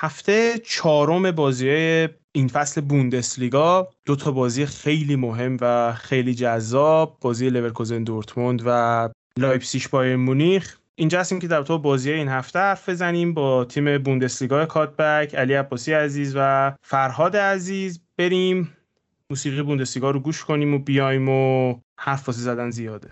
هفته چهارم بازی این فصل بوندسلیگا. دو تا بازی خیلی مهم و خیلی جذاب. بازی لورکوزن دورتموند و لایپزیش بایرن مونیخ. اینجا هستیم که در تو بازی این هفته حرف بزنیم با تیم بوندسلیگا Cutback علی عباسی عزیز و فرهاد عزیز. بریم موسیقی بوندسلیگا رو گوش کنیم و بیایم و حرف واسه زدن زیاده.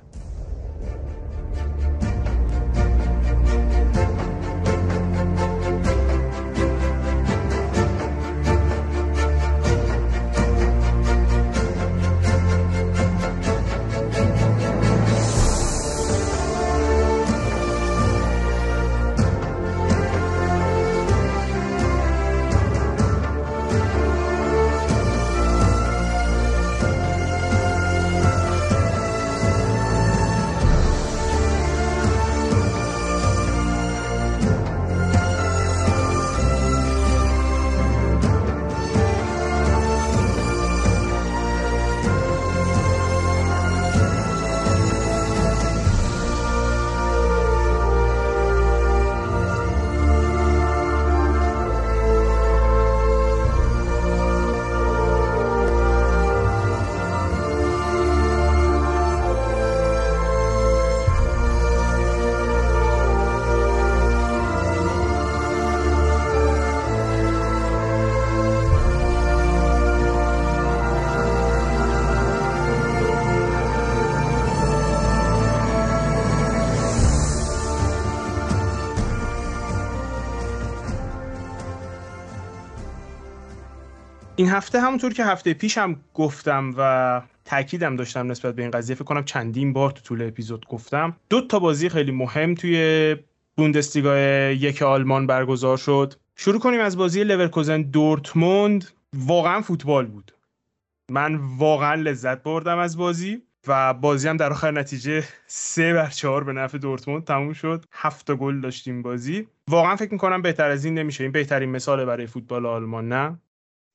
این هفته همونطور که هفته پیشم گفتم و تاکیدم داشتم نسبت به این قضیه فکر کنم چندین بار تو طول اپیزود گفتم دو تا بازی خیلی مهم توی بوندسلیگا یک آلمان برگزار شد. شروع کنیم از بازی لورکوزن دورتموند. واقعا فوتبال بود. من واقعا لذت بردم از بازی و بازی هم در آخر نتیجه سه بر چهار به نفع دورتموند تموم شد. هفت گل داشتیم بازی. واقعا فکر می‌کنم بهتر از این نمیشه. این بهترین مثال برای فوتبال آلمان نه؟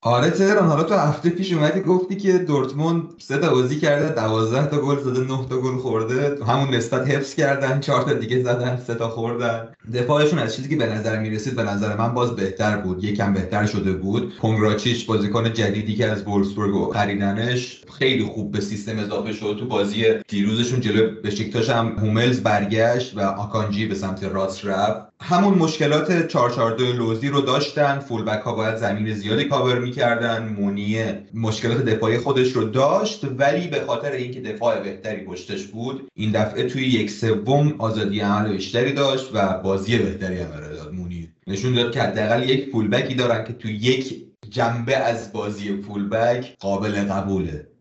آره تهران حالا تو هفته پیش اومدی گفتی که دورتموند سه تا بازی کرده دوازده تا گل زده نه تا گل خورده. همون نسبت حفظ کردن چهار تا دیگه زدن سه تا خوردن. دفاعشون از چیزی که به نظر می‌رسید به نظر من باز بهتر بود. یکم بهتر شده بود. پونگراچیچ بازیکن جدیدی که از وولفسبورگ خریدنش خیلی خوب به سیستم اضافه شد. تو بازی دیروزشون جلو بشکتاش هم هوملز برگشت و آکانجی به سمت راست رفت. همون مشکلات 442 لوزی رو داشتن. فولبک ها باید زمین زیادی کاور می‌کردن. مونیه مشکلات دفاعی خودش رو داشت ولی به خاطر اینکه دفاع بهتری پشتش بود این دفعه توی یک سوم آزادی عمل بیشتری داشت و بازی بهتری هم داد مونیه نشون داد که حداقل یک fullback ی دارن که توی یک جنبه از بازی fullback قابل قبوله.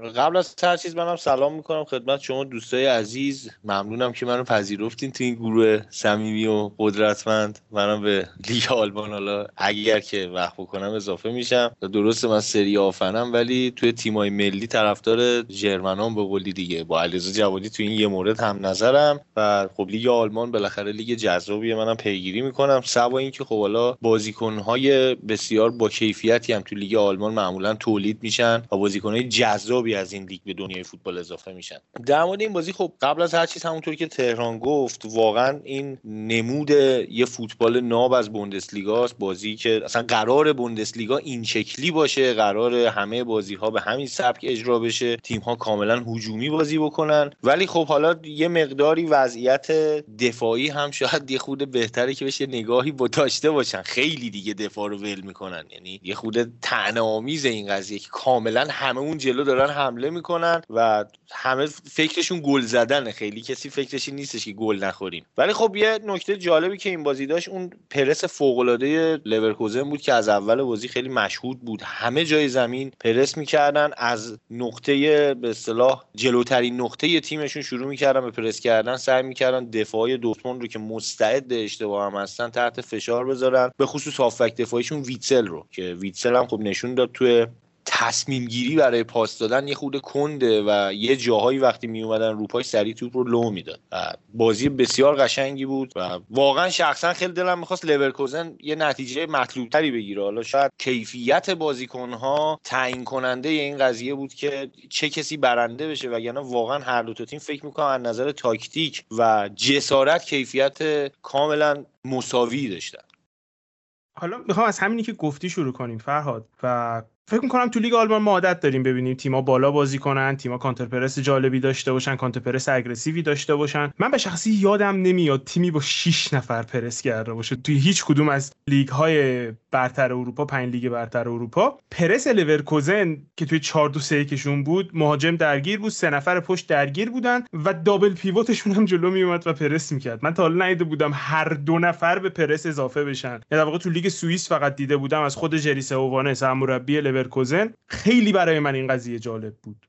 قبل از هر چیز منم سلام می‌کنم خدمت شما دوستای عزیز. ممنونم که منو پذیرفتین تو این گروه صمیمی و قدرتمند. منم به لیگ آلمان حالا اگر که وقت بکنم اضافه میشم. درسته من سری آفنم ولی توی تیمای ملی طرفدار ژرمنام به قولی دیگه. با علیرضا جوادی تو این یه مورد هم نظرم. و خب لیگ آلمان بالاخره لیگ جذابیه منم پیگیری می‌کنم. سوا اینکه خب حالا بازیکنهای بسیار با کیفیتی هم تو لیگ آلمان معمولا تولید میشن و بازیکنهای جذاب از این لیگ به دنیای فوتبال اضافه میشن. در مورد این بازی خب قبل از هر چیز همونطور که تهران گفت واقعا این نمود یه فوتبال ناب از بوندسلیگاست بازی که اصلا قرار بوندسلیگا این شکلی باشه قرار همه بازی ها به همین سبک اجرا بشه تیم ها کاملا هجومی بازی بکنن. ولی خب حالا یه مقداری وضعیت دفاعی هم شاید یه خود بهتره که بشه نگاهی با داشته باشن. خیلی دیگه دفاع رو ول می‌کنن. یعنی یه خود طعنه این قضیه که کاملا همه اون جلو دارن حمله می‌کنن و همه فکرشون گل زدنه. خیلی کسی فکرش نیستش که گل نخوریم. ولی خب یه نکته جالبی که این بازی داشت اون پرس فوق العاده لورکوزن بود که از اول بازی خیلی مشهود بود. همه جای زمین پرس می‌کردن از نقطه به اصطلاح جلوترین نقطه تیمشون شروع می‌کردن به پرس کردن سعی می‌کردن دفاعی دورتموند رو که مستعد اشتباه هم هستن تحت فشار بذارن. به خصوص هافبک دفاعیشون ویتسل رو که ویتسل هم خب نشون داد توی تصمیم گیری برای پاس دادن یه خرده کنده و یه جاهایی وقتی می اومدن روپای سری توپ رو لو می‌داد. بازی بسیار قشنگی بود و واقعا شخصا خیلی دلم می‌خواست لورکوزن یه نتیجه مطلوب تری بگیره. حالا شاید کیفیت بازیکنها تعیین کننده این قضیه بود که چه کسی برنده بشه وگرنه واقعا هر دو تیم فکر می‌کنم از نظر تاکتیک و جسارت کیفیت کاملا مساوی داشتن. حالا می‌خوام از همینی که گفتی شروع کنیم فرهاد. و فکر می‌کنم تو لیگ آلمان ما عادت داریم ببینیم تیما بالا بازی کنن تیما counter press جالبی داشته باشن counter press aggressive ی داشته باشن. من به شخصه یادم نمیاد تیمی با 6 نفر پرس کرده باشه. توی هیچ کدوم از لیگ های برتر اروپا پنج لیگ برتر اروپا. پرس لورکوزن که توی 4 2 3 یکشون بود مهاجم درگیر بود سه نفر پشت درگیر بودن و double pivot شون هم جلو میومد و پرس می‌کرد. من تا حالا ندیده بودم هر دو نفر به پرس اضافه بشن. یعنی در واقع تو لیگ سوئیس فقط دیده بودم از خود جراردو سئوانه سرمربی لورکوزن خیلی برای من این قضیه جالب بود.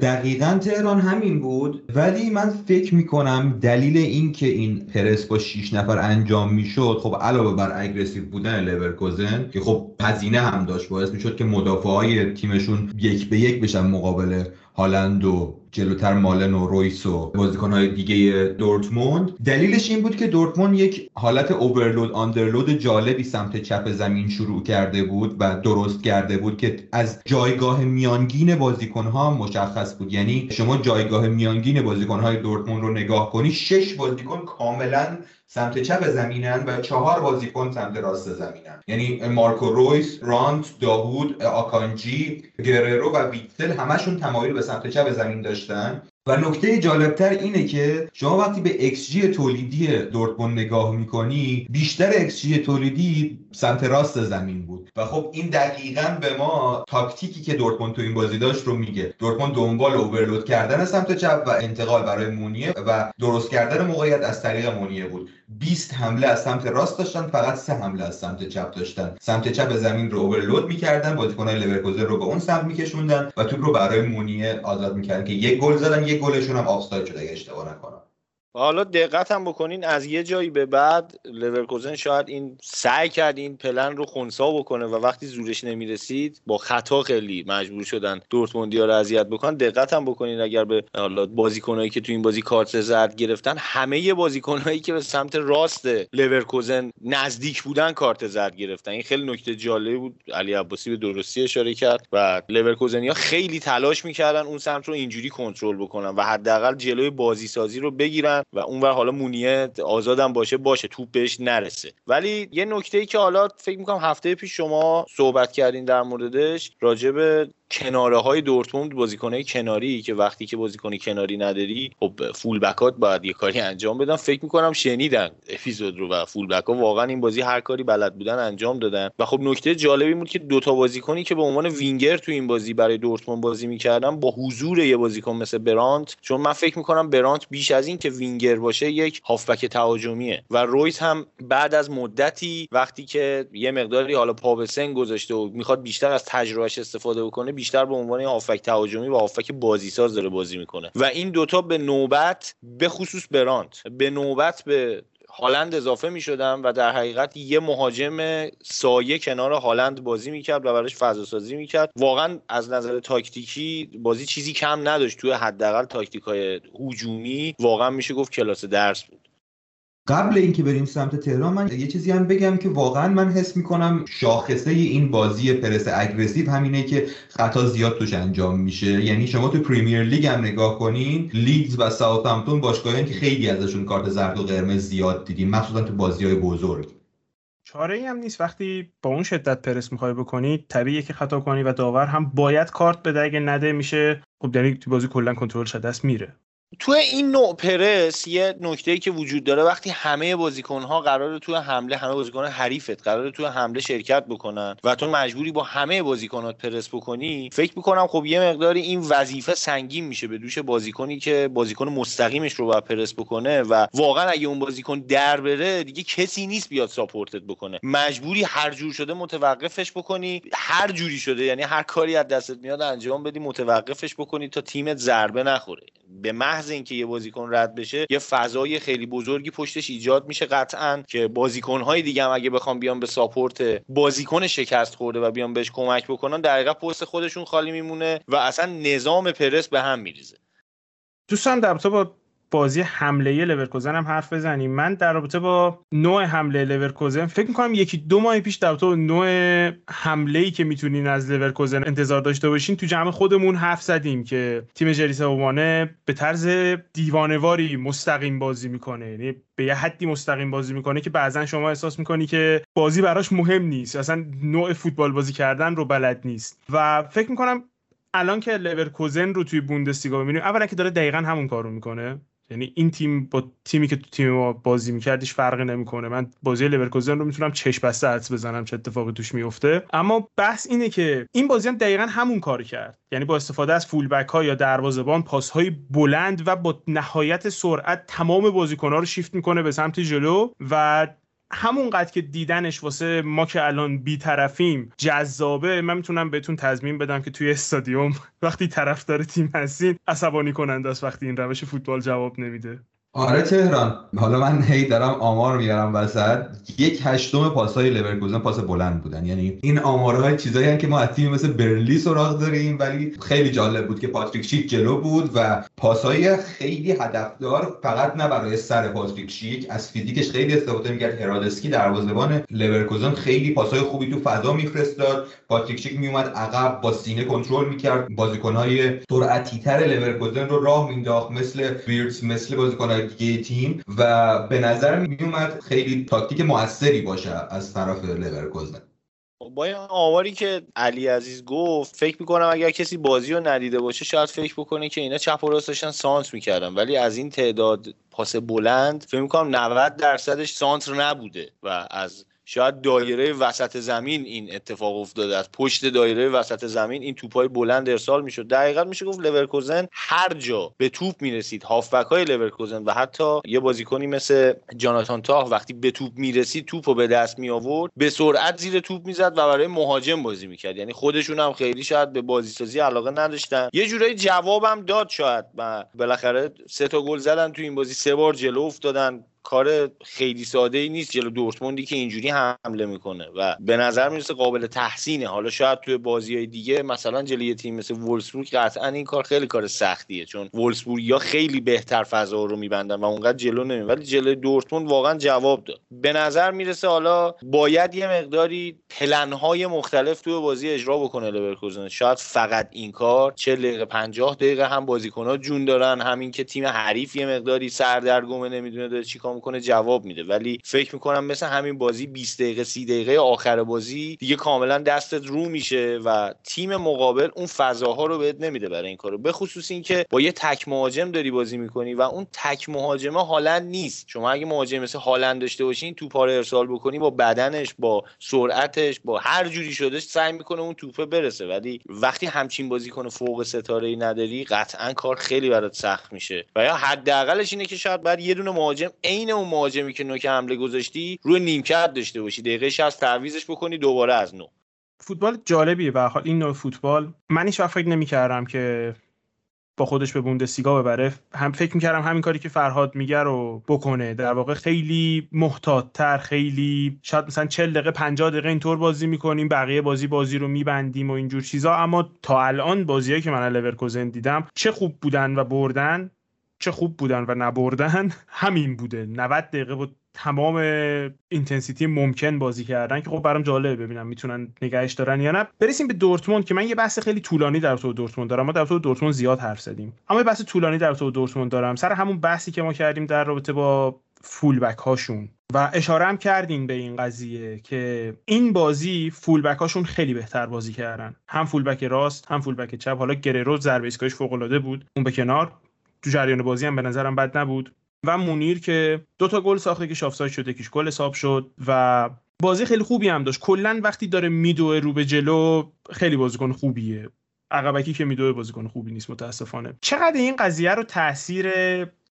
دقیقا تهران همین بود ولی من فکر می‌کنم دلیل این که این پرس با 6 نفر انجام می‌شد خب علاوه بر aggressive بودن لورکوزن که خب هزینه هم داشت باعث می‌شد که مدافع های تیمشون یک به یک بشن مقابل هالند و جلوتر مالن و رویس و بازیکنهای دیگه دورتموند. دلیلش این بود که دورتموند یک حالت overload underload جالبی سمت چپ زمین شروع کرده بود و درست کرده بود که از جایگاه میانگین بازیکنها مشخص بود. یعنی شما جایگاه میانگین بازیکنهای دورتموند رو نگاه کنی شش بازیکن کاملا سمت چپ زمینن و چهار بازیکن سمت راست زمینن. یعنی مارکو رویس رانت داوود آکانجی گررو و ویتسل همشون تمایل به سمت چپ زمین داشتن. و نکته جالبتر اینه که شما وقتی به XG تولیدی دورتموند نگاه می‌کنی بیشتر XG تولیدی سمت راست زمین بود. و خب این دقیقا به ما تاکتیکی که دورتموند تو این بازی داشت رو میگه. دورتموند دنبال اوورلود کردن سمت چپ و انتقال برای مونیه و درست کردن موقعیت از طریق مونیه بود. 20 حمله از سمت راست داشتن فقط سه حمله از سمت چپ داشتن. سمت چپ زمین رو overload می‌کردن بازیکنان لورکوزن رو به اون سمت میکشوندن و توپ رو برای مونیه آزاد می‌کردن که یک گل زدن یک گلشون هم آفساید شده اگه اشتباه نکنم. حالا دقت هم بکنین از یه جایی به بعد لورکوزن شاید این سعی کرد این پلن رو خونسا بکنه و وقتی زورش نمی‌رسید با خطا خیلی مجبور شدن دورتموندیا رو اذیت بکنن. دقت هم بکنین اگر به حالا بازیکنایی که تو این بازی کارت زرد گرفتن همه بازیکنایی که به سمت راست لورکوزن نزدیک بودن کارت زرد گرفتن. این خیلی نکته جالبی بود. علی عباسی به درستی اشاره کرد و لورکوزنیا خیلی تلاش می‌کردن اون سمت رو اینجوری کنترل بکنن و حداقل جلوی بازی سازی رو بگیرن. و اونور حالا مونیه آزادم باشه باشه توپ بهش نرسه. ولی یه نکته ای که حالا فکر می‌کنم هفته پیش شما صحبت کردین در موردش راجع به کناره های دورتموند بازیکنهای کناری که وقتی که بازیکن کناری نداری خب full back ات باید یه کاری انجام بدن. فکر می‌کنم شنیدن اپیزود رو و full back ها واقعا این بازی هر کاری بلد بودن انجام دادن. و خب نکته جالبی بود که دوتا بازیکنی که به عنوان وینگر تو این بازی برای دورتموند بازی می‌کردن با حضور یه بازیکن مثل برانت چون من فکر می‌کنم برانت بیش از این که وینگر باشه یک هافبک تهاجمیه. و رویز هم بعد از مدتی وقتی که یه مقداری حالا پا به سن گذاشته و می‌خواد بیشتر از تجربهش استفاده بکنه بیشتر به عنوان هافک تهاجمی و هافک بازیساز داره بازی می‌کنه. و این دوتا به نوبت به خصوص برانت به نوبت به هالند اضافه می شدم و در حقیقت یه مهاجم سایه کنار هالند بازی می‌کرد و براش فضا سازی می‌کرد. واقعا از نظر تاکتیکی بازی چیزی کم نداشت توی حداقل تاکتیک های هجومی. واقعا میشه گفت کلاس درس بود. قبل اینکه بریم سمت تهران من یه چیزی هم بگم که واقعا من حس می‌کنم شاخصه این بازی پرس aggressive همینه که خطا زیاد توش انجام میشه. یعنی شما تو پریمیر لیگ هم نگاه کنین لیدز و ساوثهامپتون باشگاهی که خیلی ازشون کارت زرد و قرمز زیاد دیدیم مخصوصا تو بازی های بزرگ. چاره ای هم نیست. وقتی با اون شدت پرس می‌خوای بکنی طبیعیه که خطا کنی و داور هم باید کارت بده. اگه نده میشه خب یعنی تو بازی کلا کنترلش از دست میره. تو این نوع پرس یه نکته که وجود داره وقتی همه بازیکن ها قرار تو حمله همه بازیکن حریفت قرار تو حمله شرکت بکنن و تو مجبوری با همه بازیکنات پرس بکنی فکر می‌کنم خب یه مقداری این وظیفه سنگین میشه به دوش بازیکنی که بازیکن مستقیمش رو باید پرس بکنه و واقعا اگه اون بازیکن در بره دیگه کسی نیست بیاد ساپورتت بکنه. مجبوری هر جور شده متوقفش بکنی هر جوری شده یعنی هر کاری از دستت میاد انجام بدی متوقفش بکنی تا تیمت ضربه نخوره. به محض اینکه یه بازیکن رد بشه یه فضای خیلی بزرگی پشتش ایجاد میشه قطعا که بازیکنهای دیگه هم اگه بخوام بیان به support بازیکن شکست خورده و بیان بهش کمک بکنن دقیقا پست خودشون خالی میمونه و اصلا نظام پرس به هم میریزه. دوستان درباره بازی حمله لورکوزن هم حرف بزنیم. من در رابطه با نوع حمله لورکوزن فکر می‌کنم یکی دو ماه پیش در رابطه با نوع حمله ای که می‌تونین از لورکوزن انتظار داشته باشین تو جمع خودمون حرف زدیم که تیم جراردو سئوآنه به طرز دیوانه‌واری مستقیم بازی می‌کنه. یعنی به یه حدی مستقیم بازی می‌کنه که بعضا شما احساس می‌کنی که بازی براش مهم نیست. اصلا نوع فوتبال بازی کردن رو بلد نیست. و فکر می‌کنم الان که لورکوزن رو توی بوندسلیگا می‌بینیم اولا که داره دقیقا همون کار رو می‌کنه. یعنی این تیم با تیمی که تو تیم ما بازی میکردش فرقی نمی‌کنه. من بازی لورکوزن رو می‌تونم چش بسته حدس بزنم چه اتفاقی توش میفته اما بحث اینه که این بازی هم دقیقا همون کار کرد. یعنی با استفاده از full back ها یا دروازه‌بان پاس های بلند و با نهایت سرعت تمام بازیکن‌ها رو شیفت می‌کنه به سمت جلو و همونقدر که دیدنش واسه ما که الان بیطرفیم جذابه من می‌تونم بهتون تضمین بدم که توی استادیوم وقتی طرفدار تیم هستین عصبانی کننده است وقتی این روش فوتبال جواب نمیده. آره تهران. حالا من هی دارم آمار میارم وسط. یک هشتم پاسهای لورکوزن پاس بلند بودن. یعنی این آمارهای چیزایی که ما از تیم مثل برنلی سراغ داریم ولی خیلی جالب بود که پاتریک شیک جلو بود و پاسهای خیلی هدفدار فقط نه برای سر پاتریک شیک. از فیزیکش خیلی استفاده می‌کرد. هرادسکی دروازه‌بان لورکوزن خیلی پاسهای خوبی تو فضا میفرستاد. پاتریک شیک میومد عقب با سینه کنترل می‌کرد. بازیکنهای سرعتی‌تر لورکوزن رو راه مینداخت مثل ویرتس مثل بازیکنهای دیگه تیم و به نظر می اومد خیلی تاکتیک موثری باشه از طرف لورکوزن با این آماری که علی عزیز گفت فکر می‌کنم اگر کسی بازی رو ندیده باشه شاید فکر بکنه که اینا چپ و راست داشتن سانتر می‌کردن. ولی از این تعداد پاس بلند فکر می‌کنم 90 درصدش سانتر نبوده و از شاید دایره وسط زمین این اتفاق افتاده از پشت دایره وسط زمین این توپای بلند ارسال می‌شد. دقیقا میشه گفت لورکوزن هر جا به توپ می‌رسید هافبک های لورکوزن و حتی یه بازیکنی مثل جاناتان تاه وقتی به توپ می‌رسید توپ رو به دست می آورد به سرعت زیر توپ می‌زد و برای مهاجم بازی می‌کرد. یعنی خودشون هم خیلی شاید به بازی سازی علاقه نداشتن. یه جورایی جوابم داد شاید و بالاخره سه تا گل زدن تو این بازی سه بار جلو افتادن. کار خیلی ساده ای نیست جلو دورتموندی که اینجوری حمله می‌کنه و به نظر می‌رسه قابل تحسینه. حالا شاید توی بازی های دیگه مثلا جلوی تیم مثل وولسبورگ قطعا این کار خیلی کار سختیه چون وولسبورگ یا خیلی بهتر فضا رو میبندن و اونقدر جلو نمی ولی جلوی دورتموند واقعا جواب داد. به نظر می‌رسه حالا باید یه مقداری پلنهای مختلف توی بازی اجرا بکنه لورکوزن شاید فقط این کار 40 دقیقه 50 دقیقه هم بازیکن‌ها جون دارن. همین که تیم حریف یه مقداری سردرگمه نمی‌دونه داره چیکار می‌کنه جواب میده. ولی فکر می‌کنم مثل همین بازی 20 دقیقه 30 دقیقه آخر بازی دیگه کاملا دستت رو میشه و تیم مقابل اون فضاها رو بهت نمیده برای این کارو. به خصوص اینکه با یه تک مهاجم داری بازی می‌کنی و اون تک مهاجمه هالند نیست. شما اگه مهاجم مثل هالند داشته باشین توپ رو ارسال بکنی با بدنش با سرعتش با هر جوری شدهش سعی می‌کنه اون توپه برسه. ولی وقتی همچین بازیکن فوق ستاره ای نداری قطعا کار خیلی برات سخت میشه. و یا حداقلش اینه که شاید بعد یه دونه مهاجم اون مهاجمی که نوک حمله گذاشتی روی نیمکت داشته باشی. دقیقه 60 تعویزش بکنی دوباره از نو. فوتبال جالبیه به حال. این نوع فوتبال من هیچ فکر نمی‌کردم که با خودش به بوندسلیگا ببره. هم فکر می‌کردم همین کاری که فرهاد میگه رو بکنه. در واقع خیلی محتاطتر خیلی شاید مثلا 40 دقیقه 50 دقیقه اینطور بازی می‌کنیم بقیه بازی بازی رو میبندیم و اینجور چیزا. اما تا الان بازیایی که من لورکوزن دیدم چه خوب بودن و بردن چه خوب بودن و نبردن همین بوده. 90 دقیقه بود تمام intensity ممکن بازی کردن که خب برام جالبه ببینم می‌تونن نگهش دارن یا نه. برسیم به دورتموند که من یه بحث خیلی طولانی در تو دورتموند دارم. ما در تو دورتموند زیاد حرف زدیم. اما یه بحث طولانی در تو دورتموند دارم. سر همون بحثی که ما کردیم در رابطه با full back هاشون و اشاره هم کردیم به این قضیه که این بازی full back هاشون خیلی بهتر بازی کردن. هم full back راست هم full back چپ. حالا گررو ضربه ایستگاهش فوق العاده بود. اون به کنار. تو جریان بازی هم به نظرم بد نبود. و مونیر که دو تا گل ساخته که شافساید شده کیش گل حساب شد و بازی خیلی خوبی هم داشت. کلا وقتی داره میدوه رو به جلو خیلی بازیکن خوبیه. عقبکی که میدوه بازیکن خوبی نیست متاسفانه. چقدر این قضیه رو تاثیر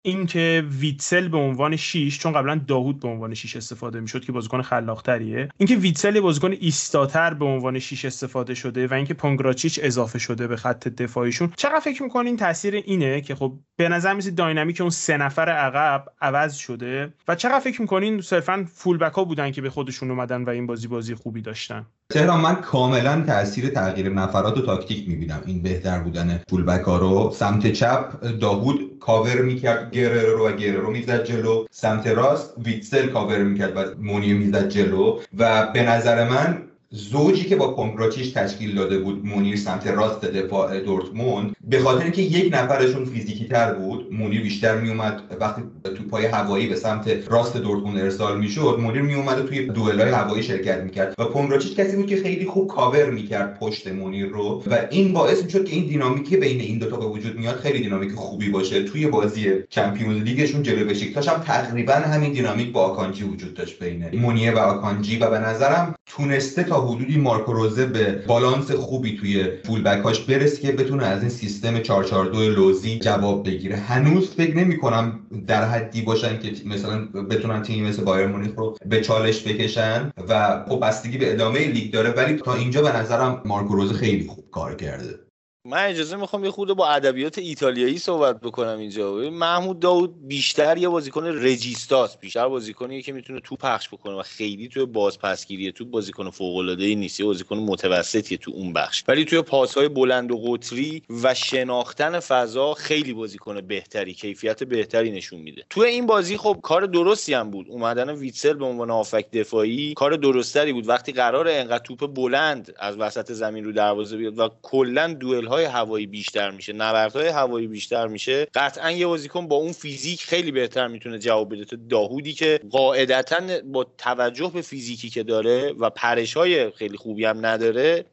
اینکه ویتسل به عنوان 6 چون قبلا داوود به عنوان 6 استفاده می‌شد که بازیکن خلاقتریه. اینکه ویتسل بازیکن ایستاتر به عنوان 6 استفاده شده و اینکه پونگراچیچ اضافه شده به خط دفاعیشون. چقدر فکر می‌کنین تاثیر اینه که خب به نظر میسید داینامیک اون سه نفر عقب عوض شده و چقدر فکر می‌کنین صرفا فول بک ها بودن که به خودشون اومدن و این بازی بازی خوبی داشتن؟ تهران من کاملا تاثیر تغییر نفرات و تاکتیک می‌بینم. این بهتر بودن full back ها رو. سمت چپ داوود کاور می‌کرد. گررو و گررو می‌زد جلو. سمت راست ویتسل کاور می‌کرد و مونیه می‌زد جلو. و به نظر من زوجی که با پونگراچیچ تشکیل داده بود مونیه سمت راست دفاع دورتموند به خاطر اینکه یک نفرشون فیزیکی تر بود مونیه بیشتر میومد وقتی توپای هوایی به سمت راست دورتموند ارسال می‌شد مونیه میومد توی دوئل‌های هوایی شرکت می‌کرد و پونگراچیچ کسی بود که خیلی خوب کاور می‌کرد پشت مونیه رو و این باعث می‌شد که این دینامیکی بین این دوتا به وجود میاد خیلی دینامیک خوبی باشه. توی بازی چمپیونز لیگشون جلوی بشیکتاش هم تقریبا همین دینامیک با آکانجی وجود داشت بین مونیه و آکانجی و به نظرم تونسته تا حدودی مارکو روزه به بالانس خوبی توی فول بکاش برسه که بتونه از این سیستم 442 لوزی جواب بگیره. هنوز فکر نمی کنم در حدی باشن که مثلا بتونن تیمی مثل بایر مونیخ رو به چالش بکشن و خب بستگی به ادامه لیگ داره ولی تا اینجا به نظرم مارکو روزه خیلی خوب کار کرده. من اجازه می‌خوام یه خود با ادبیات ایتالیایی صحبت بکنم اینجا. محمود داود بیشتر یه بازیکن رجیستاست. بیشتر بازیکنی که می‌تونه تو پخش بکنه و خیلی توی بازپسگیری تو بازیکن فوق العاده ای نیست بازیکن متوسطیه تو اون بخش. ولی توی پاسهای بلند و قطری و شناختن فضا خیلی بازیکن بهتری کیفیت بهتری نشون میده. توی این بازی خب کار درستی هم بود. اومدن ویتسل به عنوان آفک دفاعی کار درستری بود. وقتی قرار انقدر توپ بلند از وسط زمین رو دروازه بیاد و کلا دوئل های هوایی بیشتر میشه نبردهای هوایی بیشتر میشه. قطعا یه بازیکن با اون فیزیک خیلی بهتر می‌تونه جواب بده. تا داهودی که قاعدتا با توجه به فیزیکی که داره و پرش های خیلی خوبی هم نداره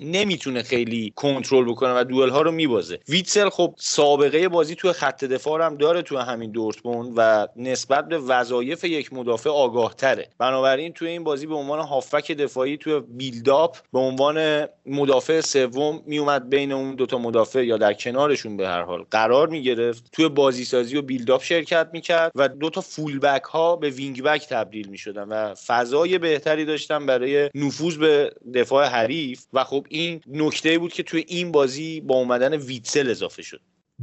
نمی‌تونه خیلی کنترل بکنه و دوئل ها رو میبازه. ویتسل خب سابقه بازی توی خط دفاع هم داره توی همین دورتموند و نسبت به وظایف یک مدافع آگاه تره بنابراین توی این بازی به عنوان هافبک دفاعی توی buildup به عنوان مدافع سوم میومد بین اون دوتا مدافع یا در کنارشون به هر حال قرار می‌گرفت. توی بازی سازی و buildup شرکت می‌کرد و دوتا full back ها به wing back تبدیل می‌شدن و فضای بهتری داشتن برای نفوذ به دفاع حریف و خب این نکته بود که توی این بازی با اومدن ویتسل اضافه شد.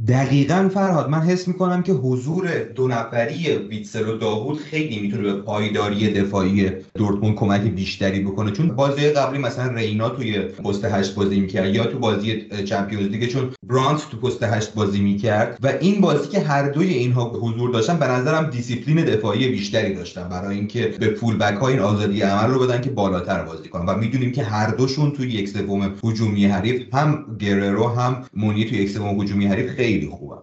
دقیقا فرهاد من حس می‌کنم که حضور دو نفری ویتسل و داهود خیلی می‌تونه به پایداری دفاعی دورتموند کمک بیشتری بکنه. چون بازی قبلی مثلا رینا توی پست هشت بازی می‌کرد یا تو بازی Champions League چون برانت تو پست هشت بازی می‌کرد. و این بازی که هر دوی اینها حضور داشتن به نظرم دیسیپلین دفاعی بیشتری داشتن. برای اینکه به full back ها این آزادی عمل رو بدن که بالاتر بازی کنن. و می‌دونیم که هر دوشون توی یک سوم هجومی حریف هم گریرو هم مونیه توی یک سوم هجومی حریف خیلی خوبه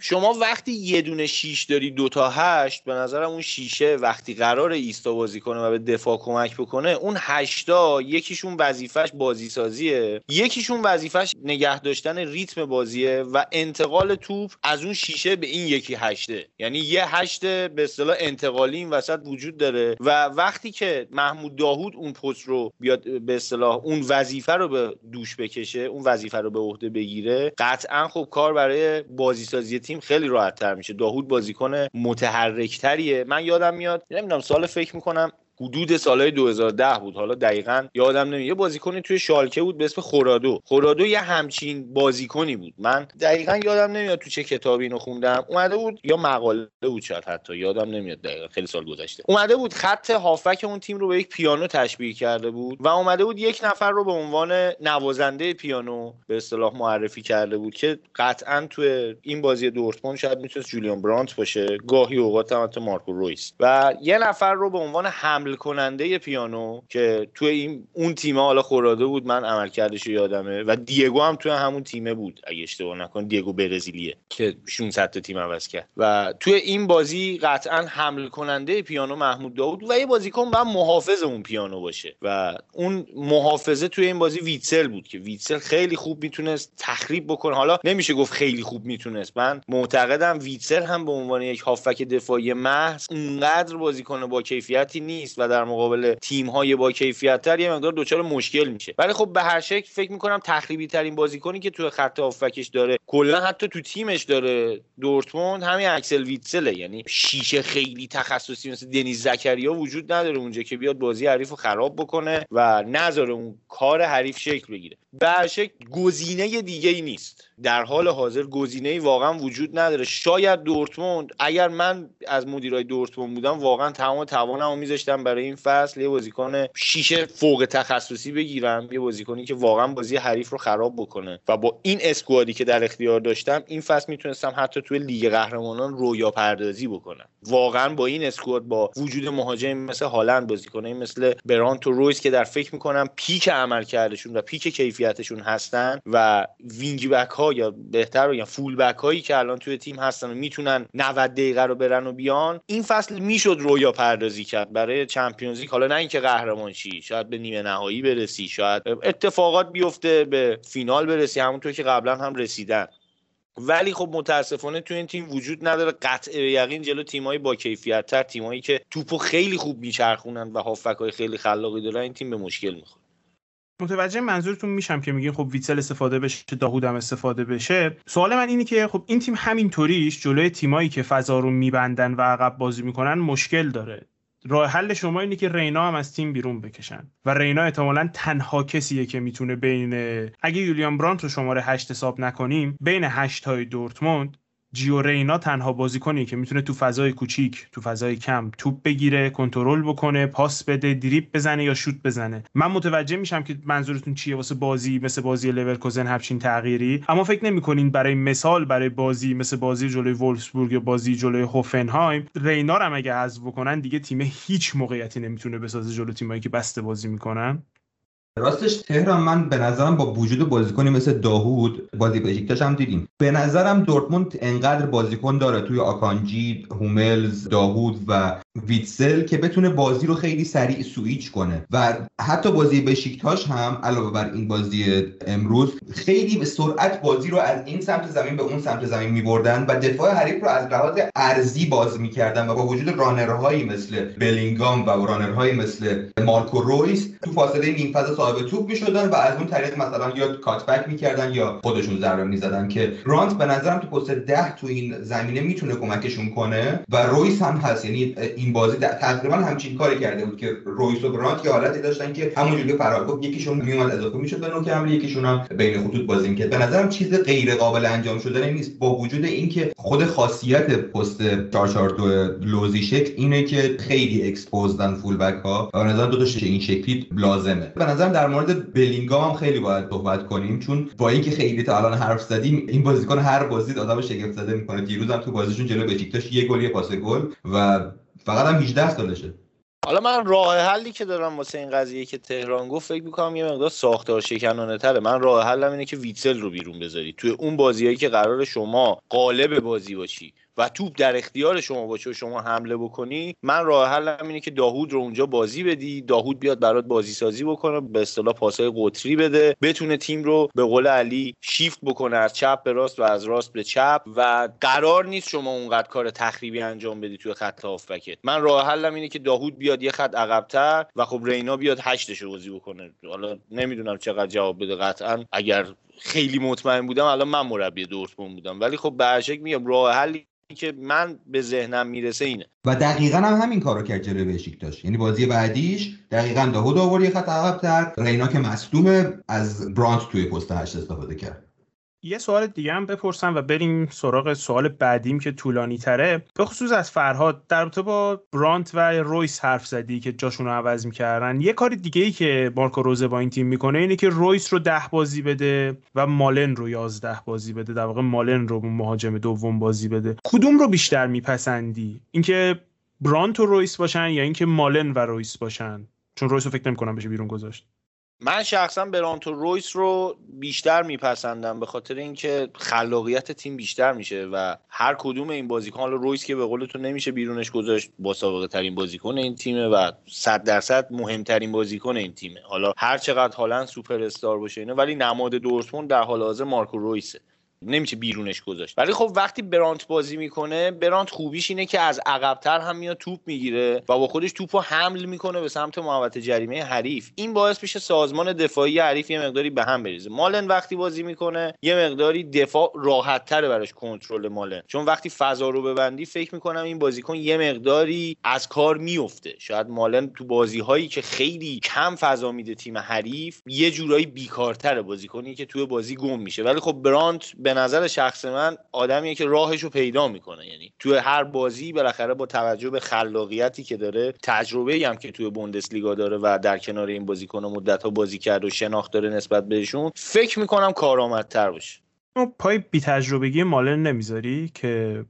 شما وقتی یه دونه شیش داری دوتا هشت به نظرم اون شیشه وقتی قرار ایستا بازی کنه و به دفاع کمک بکنه اون هشتا یکیشون وظیفش بازی سازیه یکیشون وظیفش نگه داشتن ریتم بازیه و انتقال توپ از اون شیشه به این یکی هشته. یعنی یه هشت به اصطلاح انتقالی این وسط وجود داره و وقتی که محمود داهود اون پست رو بیاد به اصطلاح اون وظیفه رو به دوش بکشه اون وظیفه رو به عهده بگیره قطعا خب کار برای بازی سازی تیم خیلی راحت تر میشه. داهود بازیکن متحرک من یادم میاد نمی‌دونم سال فکر می‌کنم حدود سالهای 2010 بود. حالا دقیقا یادم نمیاد. یه بازیکنی توی شالکه بود به اسم خورادو. خورادو یه همچین بازیکنی بود. من دقیقا یادم نمیاد تو چه کتابی اینو خوندم. اومده بود یا مقاله بود شاید حتی. یادم نمیاد دقیقا. خیلی سال گذشته. اومده بود خط هافک اون تیم رو به یک پیانو تشبیه کرده بود و اومده بود یک نفر رو به عنوان نوازنده پیانو به اصطلاح معرفی کرده بود که قطعا تو این بازی دورتموند شاید می‌تونست جولیان برانت باشه. گاهی اوقات هم مارکو رویس. و یه نفر رو به عنوان هم حمل کننده پیانو که توی این اون تیمه حالا خوراده بود من عملکردش یادمه. و دیگو هم توی همون تیمه بود اگه اشتباه نکن دیگو برزیلیه که 600 تا تیم عوض کرد. و توی این بازی قطعا حمل کننده پیانو محمود داود و یه بازیکن بعد محافظ اون پیانو باشه. و اون محافظه توی این بازی ویتسل بود که ویتسل خیلی خوب می‌تونست تخریب بکنه. حالا نمیشه گفت خیلی خوب می‌تونست. من معتقدم ویتسل هم به عنوان یک هافک دفاعی محض اونقدر بازیکن با کیفیتی نیست. و در مقابل تیم های با کیفیت تر یه مقدار دچار مشکل میشه. ولی خب به هر شکل فکر می‌کنم تخریبی ترین بازیکنی که تو خط هافبکش داره کلا حتی تو تیمش داره دورتموند همین اکسل ویتسله. یعنی شیشه خیلی تخصصی مثل دنیز زکریا وجود نداره اونجا که بیاد بازی حریف رو خراب بکنه و نذاره اون کار حریف شکل بگیره. به هر شکل گزینه دیگه ای نیست. در حال حاضر گزینه واقعا وجود نداره. شاید دورتموند اگر من از مدیرای دورتموند بودم واقعا تمام توانمو میذاشتم برای این فصل یه بازیکن شیشه فوق تخصصی بگیرم یه بازیکنی که واقعا بازی حریف رو خراب بکنه. و با این squad ی که در اختیار داشتم این فصل می‌تونستم حتی توی لیگ قهرمانان رویا پردازی بکنم. واقعا با این squad با وجود مهاجم مثل هالند بازیکنایی مثل برانت و رویس که در فکر می‌کنم peak عملکردشون و peak کیفیتشون هستن و wing back یا بهتر یا full back هایی که الان توی تیم هستن و می‌تونن 90 دقیقه رو برن و بیان این فصل می‌شد رویا پردازی کرد برای Champions حالا نه اینکه قهرمان شی شاید به نیمه نهایی برسی شاید اتفاقات بیفته به فینال برسی همونطور که قبلا هم رسیدن. ولی خب متاسفانه تو این تیم وجود نداره. قطع یقین جلو تیمایی با کیفیت تر تیمایی که توپو خیلی خوب میچرخونن و هافبک های خیلی خلاقی دارن این تیم به مشکل می‌خوره. متوجه منظورتون میشم که میگین خب ویتسل استفاده بشه داهود هم استفاده بشه. سوال من اینه که خب این تیم همینطوریش جلوی تیمایی که فضا رو میبندن و عقب بازی می‌کنن مشکل داره. راه حل شما اینه که رینا هم از تیم بیرون بکشن و رینا احتمالا تنها کسیه که می‌تونه بین اگه یولیان برانت رو شماره هشت حساب نکنیم بین هشت های دورتموند جیو رینا تنها بازیکنی که می‌تونه تو فضای کوچیک تو فضای کم توپ بگیره کنترل بکنه پاس بده دریبل بزنه یا شوت بزنه. من متوجه میشم که منظورتون چیه واسه بازی مثل بازی لورکوزن همچین تغییری. اما فکر نمی‌کنین برای مثال برای بازی مثل بازی جلوی وولفسبورگ یا بازی جلوی هوفنهایم رینا رو اگه حذف بکنن دیگه تیم هیچ موقعیتی نمی‌تونه بسازه جلو تیمایی که بسته بازی می‌کنن؟ راستش تهران من به نظرم با وجود بازیکنی مثل داهود بازی بشیکتاش هم دیدیم. به نظرم دورتموند انقدر بازیکن داره توی آکانجی هوملز داهود و ویتسل که بتونه بازی رو خیلی سریع سویچ کنه. و حتی بازی بشیکتاش هم علاوه بر این بازی امروز خیلی به سرعت بازی رو از این سمت زمین به اون سمت زمین میبردن و دفاع حریف رو از لحاظ عرضی باز می‌کردن و با وجود runner هایی مثل بلینگام و runner هایی مثل مارکو رویس تو فاصله نیم فضا صاحب توپ می‌شدن و از اون طریق مثلا یا cutback می‌کردن یا خودشون ضربه می‌زدن که برانت به نظرم تو پست ده تو این زمینه می‌تونه کمکشون کنه و رویس هم هست. یعنی این بازی تقریبا همچین کاری کرده بود که رویس و برانت یه حالتی داشتن که همونجوری که فرهاد یکیشون میومد اضافه می‌شد به نوک حمله یکیشون هم بین خطوط بازی می‌کرد. به نظرم چیز غیر قابل انجام شدن نیست. با وجود اینکه خود خاصیت پست 442 لوزی شکل اینه که خیلی exposed ن full back ها. و به نظرم دو تا این شکلی لازمه. به نظرم در مورد بلینگام هم خیلی باید صحبت کنیم چون با اینکه خیلی تا الان حرف زدیم این بازیکن هر بازی آدم شگفت زده می‌کنه. دیروز هم تو بازیشون جلو بشیکتاش یه گل یه پاس گل و فقط هم 18 سالشه. حالا من راه حلی که دارم واسه این قضیه که تهران گفت فکر می‌کنم یه مقدار ساختار شکنانه تره من راه حلم اینه که ویتسل رو بیرون بذاری. توی اون بازیایی که قرار شما قالب بازی باشی. و توپ در اختیار شما باشه و شما حمله بکنی من راه حلم اینه که داهود رو اونجا بازی بدی. داهود بیاد برات بازی سازی بکنه به اصطلاح پاسای قطری بده. بتونه تیم رو به قول علی شیفت بکنه از چپ به راست و از راست به چپ. و قرار نیست شما اونقدر کار تخریبی انجام بدی توی خط هافبکت. من راه حلم اینه که داهود بیاد یه خط عقبتر و خب رینا بیاد هشتش بازی بکنه. حالا نمی‌دونم چقدر جواب بده قطعا. اگر خیلی مطمئن بودم الان من مربی دورتموند بودم. ولی خب به میگم راه حلی که من به ذهنم می‌رسه اینه. و دقیقا هم همین کارو کرد جلوی داشت. یعنی بازی بعدیش دقیقا داوود آورد یه خط عقب‌تر رینا که مصدومه از برانت توی پست هشت استفاده کرد. یه سوال دیگه هم بپرسم و بریم سراغ سوال بعدیم که طولانی تره. به خصوص از فرهاد در رابطه با برانت و رویس حرف زدی که جاشون رو عوض می‌کردن. یه کار دیگه ای که مارکو روزه با این تیم می‌کنه اینه که رویس رو ده بازی بده و مالن رو یازده بازی بده. در واقع مالن رو مهاجم دوم بازی بده. کدوم رو بیشتر میپسندی؟ اینکه برانت و رویس باشن یا اینکه مالن و رویس باشن؟ چون رویس رو فکر نمی‌کنم بشه بیرون گذاشت. من شخصا برانتو رویس رو بیشتر میپسندم به خاطر اینکه خلاقیت تیم بیشتر میشه و هر کدوم این بازیکن حالا رویس که به قول تو نمیشه بیرونش گذاشت با سابقه ترین بازیکن این تیمه و 100 درصد مهمترین بازیکن این تیمه. حالا هر چقدر حالا سوپر استار باشه اینه ولی نماد دورتموند در حال حاضر مارکو رویسه. نمیشه بیرونش گذاشت. ولی خب وقتی برانت بازی می‌کنه برانت خوبیش اینه که از عقبتر هم میاد توپ می‌گیره و با خودش توپ رو حمل می‌کنه به سمت محوطه جریمه حریف. این باعث میشه سازمان دفاعی حریف یه مقداری به هم بریزه. مالن وقتی بازی می‌کنه یه مقداری دفاع راحت تره براش کنترل مالن. چون وقتی فضا رو ببندی فکر می‌کنم این بازیکن یه مقداری از کار میفته شاید مالن تو بازی هایی که خیلی کم فضا میده تیم حریف یه جورایی بیکارتره بازیکنی که توی بازی گم میشه. ولی خب برانت به نظر شخص من آدمیه که راهش رو پیدا می‌کنه. یعنی توی هر بازی بالاخره با توجه به خلاقیتی که داره تجربه هم که توی بوندسلیگا داره و در کنار این بازیکن مدت ها بازی کرد و شناخت داره نسبت بهشون فکر می‌کنم کارآمدتر باشه. پای بی تجربگی مالن نمی‌ذاری که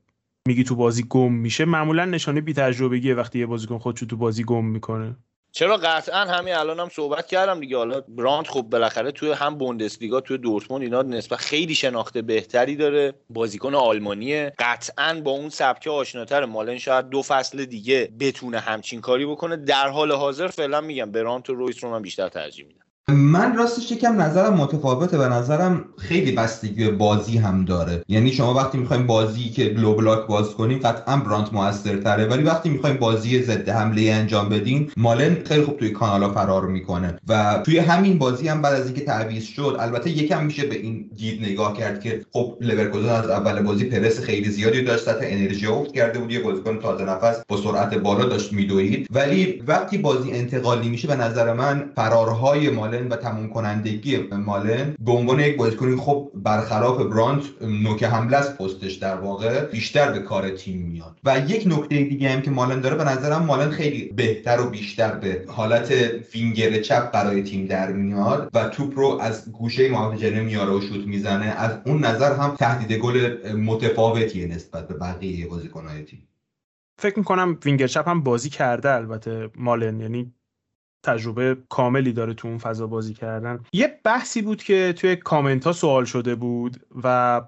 میگی تو بازی گم میشه؟ معمولا نشانه بی تجربگیه وقتی یه بازیکن خودشو تو بازی گم می‌کنه. چرا قطعا همین الانم هم صحبت کردم دیگه. حالا براند خب بالاخره توی هم بوندسلیگا توی دورتموند اینا نسبت خیلی شناخته بهتری داره. بازیکن آلمانیه. قطعا با اون سبکه آشناتر مالن شاید دو فصل دیگه بتونه همچین کاری بکنه. در حال حاضر فعلا میگم براند و رویس رو من بیشتر ترجیح میدم. من راستش یکم نظرم متفاوته به نظرم خیلی بستگی به بازی هم داره. یعنی شما وقتی می‌خوایم بازی که لو بلاک باز کنیم قطعا برانت موثرتره. ولی وقتی می‌خوایم بازی ضد حمله انجام بدیم مالن خیلی خوب توی کانالا فرار می‌کنه. و توی همین بازی هم بعد از اینکه تعویض شد البته یکم میشه به این دید نگاه کرد که خب لورکوزن از اول بازی پرس خیلی زیادی داشت سطح انرژی افت کرده بود یه بازیکن تازه نفس با سرعت بالا داشت میدوید. ولی وقتی بازی انتقالی میشه به نظر من فرارهای مالن و تموم کنندگی مالن به عنوان یک بازیکن خب برخلاف برانت نوک حمله است پستش در واقع. بیشتر به کار تیم میاد. و یک نکته دیگه هم که مالن داره به نظرم مالن خیلی بهتر و بیشتر به حالت فینگر چپ برای تیم در میاد و توپ رو از گوشه محافظ میاره و شوت می‌زنه. از اون نظر هم تهدید گل متفاوتیه نسبت به بقیه بازیکن‌های تیم. فکر می‌کنم وینگر چپ هم بازی کرده البته مالن. یعنی تجربه کاملی داره تو اون فضا بازی کردن. یه بحثی بود که توی کامنت ها سوال شده بود و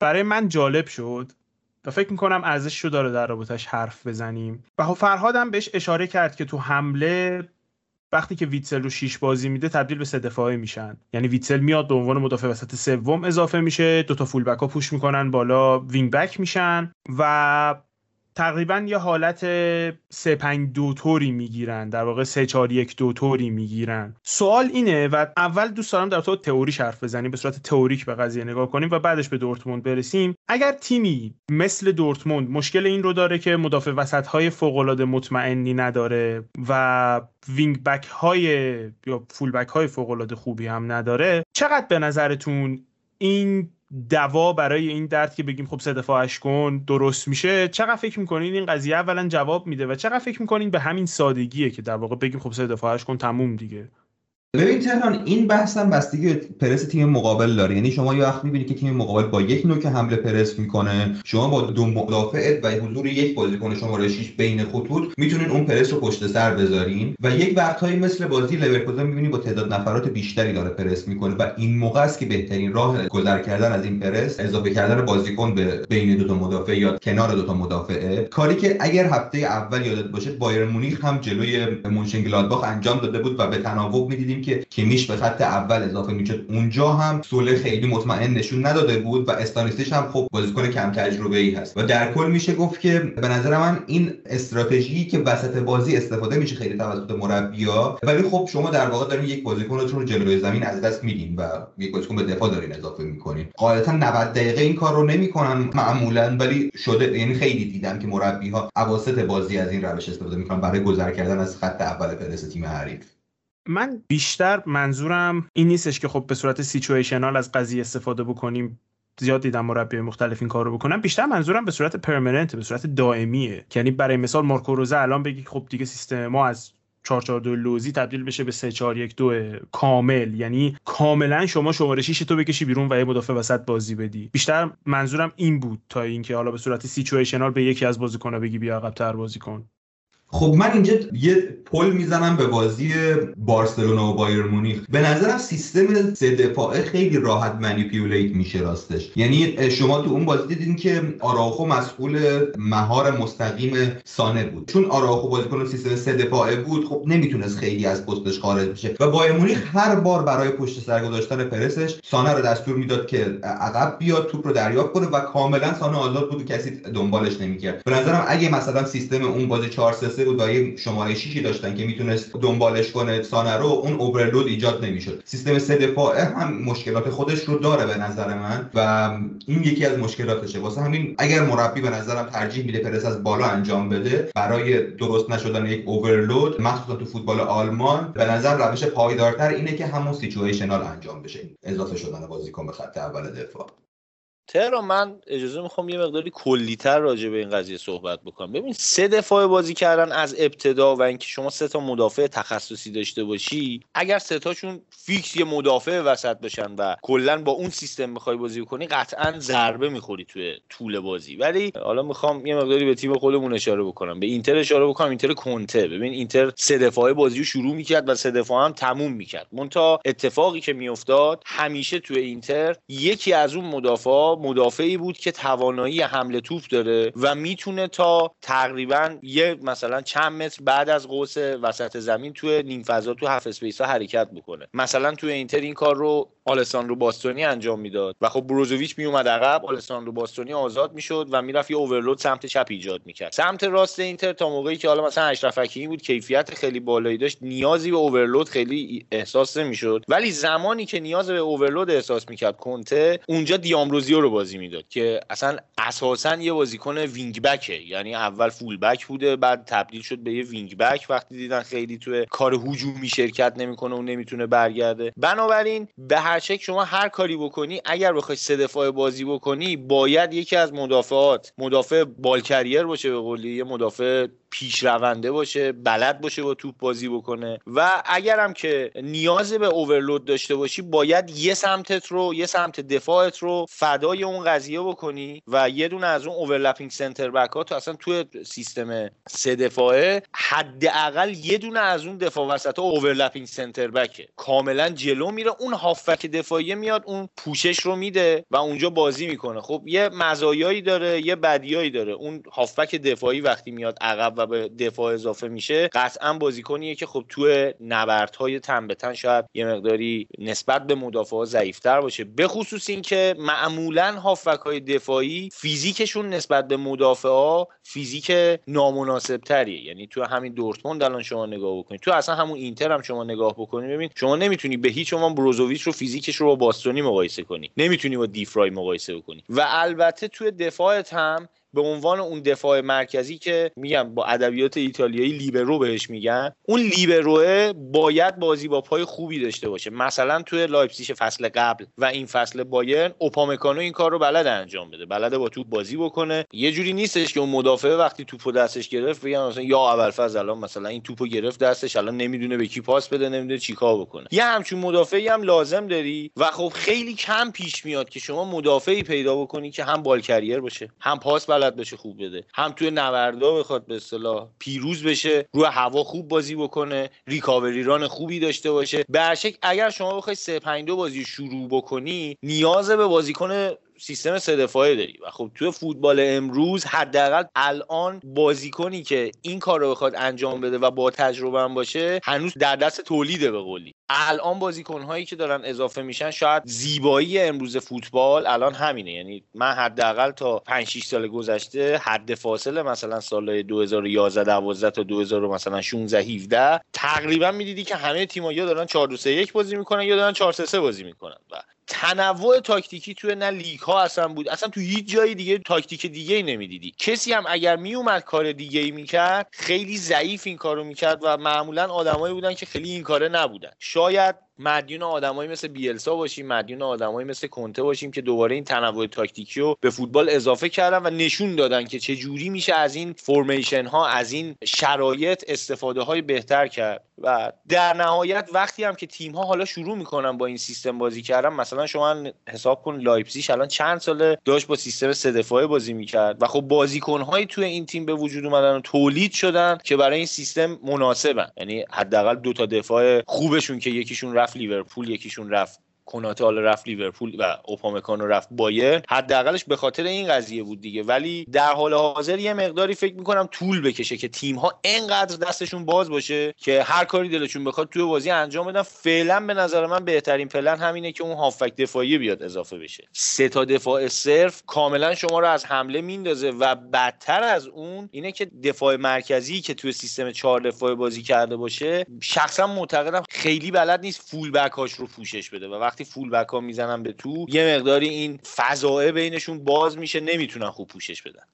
برای من جالب شد و فکر می‌کنم ارزش رو داره در رابطش حرف بزنیم. و خب فرهادم بهش اشاره کرد که تو حمله وقتی که ویتسل رو شیش بازی میده تبدیل به سه دفاعه میشن. یعنی ویتسل میاد به عنوان مدافع وسط سوم اضافه میشه دوتا full back ها push می‌کنن بالا wing back میشن و تقریبا یه حالت 3 5 2 طوری می‌گیرن در واقع 3 4 1 2 طوری می‌گیرن. سوال اینه و اول دوست دارم در تو تئوری حرف بزنیم به صورت تئوریک به قضیه نگاه کنیم و بعدش به دورتموند برسیم. اگر تیمی مثل دورتموند مشکل این رو داره که مدافع وسط های فوق العاده مطمئنی نداره و wing back های یا full back های فوق العاده خوبی هم نداره چقدر به نظرتون این دوا برای این درد که بگیم خب سه دفاعش کن درست میشه. چقدر فکر می‌کنین این قضیه اولا جواب میده؟ و چقدر فکر می‌کنین به همین سادگیه که در واقع بگیم خب سه دفاعش کن تموم دیگه؟ ببین تهران این بحث هم بستگی به پرس تیم مقابل داره. یعنی شما یه وقت می‌بینی که تیم مقابل با یک نوک حمله پرس می‌کنه. شما با دو مدافع و حضور یک بازیکن شماره 6 بین خطوط می‌تونین اون پرس رو پشت سر بذارین و یک وقتهایی مثل بازی لورکوزن می‌بینی با تعداد نفرات بیشتری داره پرس می‌کنه و این موقع است که بهترین راه گذر کردن از این پرس اضافه کردن بازیکن به بین دو تا مدافع یا کنار دو تا مدافعه. کاری که اگر هفته اول یادت باشه بایر مونیخ هم جلوی مونشنگلادباخ انجام داده بود و به تناوب می‌دیدیم. که کمیش به خط اول اضافه می‌شد. اونجا هم سوله خیلی مطمئن نشون نداده بود و استانیستش هم خب بازیکن کم تجربه ای هست. و در کل میشه گفت که به نظر من این استراتژی که وسط بازی استفاده میشه خیلی توسط مربیا ولی خب شما در واقع دارین یک بازیکنتون رو جلوی زمین از دست میدین و یک بازیکن به دفاع دارین اضافه می‌کنین. غالبا 90 دقیقه این کار رو نمی‌کنن معمولا ولی شده. یعنی خیلی دیدم که مربی ها اواسط بازی از این روش استفاده می‌کنن برای گذر کردن از خط اول پرس تیم حریف. من بیشتر منظورم این نیستش که خب به صورت سیچویشنال از قضیه استفاده بکنیم زیاد دیدم مربی مختلف این کار رو بکنم بیشتر منظورم به صورت پرمننت به صورت دائمیه. یعنی برای مثال مارکو روزه الان بگی خب دیگه سیستم ما از 442 لوزی تبدیل بشه به 3412 کامل. یعنی کاملا شما شماره 6 تو بکشی بیرون و یه مدافع وسط بازی بدی. بیشتر منظورم این بود تا اینکه حالا به صورت سیچویشنال به یکی از بازیکن‌ها بگی بیا عقب‌تر بازی کن. خب من اینجا یه پل می‌زنم به بازی بارسلونا و بایر مونیخ. به نظرم سیستم سه دفاعه خیلی راحت منیپیولیت میشه راستش. یعنی شما تو اون بازی دیدین که آراخو مسئول مهار مستقیم سانه بود. چون آراخو بازیکن سیستم سه دفاعه بود خب نمی‌تونست خیلی از پستش خارج بشه. و بایر مونیخ هر بار برای پشت سر گذاشتن پرسش سانه رو دستور می‌داد که عقب بیاد توپ رو دریافت کنه و کاملا سانه آزاد بود و کسی دنبالش نمی‌کرد. به نظرم اگه مثلا سیستم اون بازی 4 3 بود و یه شماره 6 داشتن که می‌تونست دنبالش کنه سانه رو اون اوورلود ایجاد نمی‌شد. سیستم سه دفاعه هم مشکلات خودش رو داره به نظر من و این یکی از مشکلاتشه. واسه همین اگر مربی به نظرم ترجیح میده پرس از بالا انجام بده برای درست نشدن یک overload مخصوصا تو فوتبال آلمان به نظر روش پایدارتر اینه که همون situational انجام بشه. اضافه شدن بازیکن به خط اول دفاع. تهران من اجازه می‌خوام یه مقداری کلیتر راجع به این قضیه صحبت بکنم. ببین سه دفاع بازی کردن از ابتدا و اینکه شما سه تا مدافع تخصصی داشته باشی اگر سه تاشون فیکس یه مدافع وسط بشن و کلا با اون سیستم می‌خوای بازی کنی قطعا ضربه می‌خوری توی طول بازی. ولی حالا می‌خوام یه مقداری به تیم خودمون اشاره بکنم. به اینتر اشاره بکنم اینتر کنته. ببین اینتر سه دفاعه بازی رو شروع می‌کرد و سه دفاع هم تموم می‌کرد. منتها اتفاقی که میافتاد همیشه توی اینتر یکی از اون مدافع مدافعی بود که توانایی حمل توپ داره و می‌تونه تا تقریبا یه مثلا چند متر بعد از قوس وسط زمین توی نیم فضا تو half space ها حرکت بکنه. مثلا توی اینتر این کار رو آلساندرو باستونی انجام می‌داد. و خب بروزوویچ میومد عقب آلساندرو باستونی آزاد می‌شد و می‌رفت یه overload سمت چپ ایجاد می‌کرد. سمت راست اینتر تا موقعی که حالا مثلا اشرف حکیمی بود کیفیت خیلی بالایی داشت نیازی به overload خیلی احساس نمی‌شد. ولی زمانی که نیاز به overload احساس می‌کرد کنته اونجا دیامبروزیو رو بازی می‌داد که اصلا اساسا یه بازیکن wing back ه یعنی اول full back بوده بعد تبدیل شد به یه wing back وقتی دیدن خیلی توی کار هجومی شرکت نمی‌کنه و نمی‌تونه برگرده. بنابراین به هر شما هر کاری بکنی اگر بخوای سه دفاع بازی بکنی باید یکی از مدافعات مدافع ball carrier باشه به قولی یه مدافع پیشرونده باشه بلد باشه با توپ بازی بکنه. و اگرم که نیاز به overload داشته باشی باید یه سمتت رو یه سمت دفاعت رو فدای اون قضیه بکنی و یه دونه از اون overlapping center back ها تو اصلا توی سیستم سه دفاعه حداقل یه دونه از اون دفاع وسط ها overlapping center back ه کاملا جلو میره اون هافبک دفاعی میاد اون پوشش رو میده و اونجا بازی می‌کنه. خب یه مزایایی داره یه بدیایی داره. اون هافک دفاعی وقتی میاد عقب به دفاع اضافه میشه قطعا بازیکنیه که خب توی نبردهای تن به تن شاید یه مقداری نسبت به مدافعا ضعیفتر باشه. به خصوص اینکه معمولا هافک های دفاعی فیزیکشون نسبت به مدافعا فیزیک نامناسب تریه یعنی تو همین دورتموند الان شما نگاه بکنید تو اصلا همون اینتر هم شما نگاه بکنید ببین شما نمی‌تونی به هیچ عنوان بروزوویچ رو فیزیکش رو با باستونی مقایسه کنی. نمی‌تونی با دیفرای مقایسه بکنی. و البته توی دفاعت هم به عنوان اون دفاع مرکزی که میگم با ادبیات ایتالیایی لیبرو بهش میگن اون لیبروه باید بازی با پای خوبی داشته باشه. مثلا توی لایپزیگ فصل قبل و این فصل بایرن اوپامکانو این کار رو بلد انجام بده. بلده با توپ بازی بکنه. یه جوری نیستش که اون مدافع وقتی توپو دستش گرفت بگن مثلا یا اول الان مثلا این توپو گرفت دستش الان نمی‌دونه به کی پاس بده نمی‌دونه چیکار بکنه. یه همچون مدافعی هم لازم داری و خب خیلی کم پیش میاد که شما مدافعی پیدا بکنی که هم ball carrier باشه هم پاس بلد بشه خوب بده. هم توی نبردا بخواد به اصطلاح پیروز بشه روی هوا خوب بازی بکنه recovery run خوبی داشته باشه. به اگر شما بخوای 3 5 2 بازی شروع بکنی نیاز به بازیکن سیستم سه دفاعه داری. و خب توی فوتبال امروز حداقل الان بازیکنی که این کار رو بخواد انجام بده و با تجربه هم باشه هنوز در دست تولیده به قولی. الان بازیکن هایی که دارن اضافه میشن شاید زیبایی امروز فوتبال الان همینه. یعنی من حداقل تا 5 6 سال گذشته حد فاصله مثلا سال 2011 12 تا 2000 مثلا 16 17 تقریبا می‌دیدی که همه تیم‌ها یا دارن 4 2 3 1 بازی می‌کنن یا دارن 4 3 3 بازی می‌کنن. و تنوع تاکتیکی توی نه لیگ ها اصلا بود. اصلا تو هیچ جای دیگه تاکتیک دیگه ای نمی‌دیدی. کسی هم اگر میومد کار دیگه ای می‌کرد خیلی ضعیف این کارو می‌کرد و معمولا آدمایی بودن که خیلی این کاره نبودن. شاید مدیون آدمایی مثل بیلسا باشیم مدیون آدمایی مثل کنته باشیم که دوباره این تنوع تاکتیکی رو به فوتبال اضافه کردن و نشون دادن که چه جوری میشه از این formation ها از این شرایط استفاده های بهتر کرد. و در نهایت وقتی هم که تیم ها حالا شروع می‌کنن با این سیستم بازی کردن مثلا شما حساب کن لایپزیگ الان چند ساله داشت با سیستم سه دفاعه بازی می‌کرد و خب بازیکن های توی این تیم به وجود اومدن و تولید شدن که برای این سیستم مناسبن. یعنی حداقل دو تا دفاع خوبشون که یکیشون لیورپول یکیشون رفت کناته حالا رفت لیورپول و اوپامکانو رفت بایر حداقلش به خاطر این قضیه بود دیگه. ولی در حال حاضر یه مقداری فکر می‌کنم طول بکشه که تیم ها انقدر دستشون باز باشه که هر کاری دلشون بخواد توی بازی انجام بدن. فعلا به نظر من بهترین پلن همینه که اون هافک دفاعی بیاد اضافه بشه. سه تا دفاع صرف کاملا شما رو از حمله میندازه و بدتر از اون اینه که دفاع مرکزی که توی سیستم چهار دفاع بازی کرده باشه شخصا معتقدم خیلی بلد نیست فول بک هاش رو پوشش بده و وقتی فول بک ها می‌زنن به تو یه مقداری این فضائه بینشون باز میشه نمی‌تونن خوب پوشش بدن.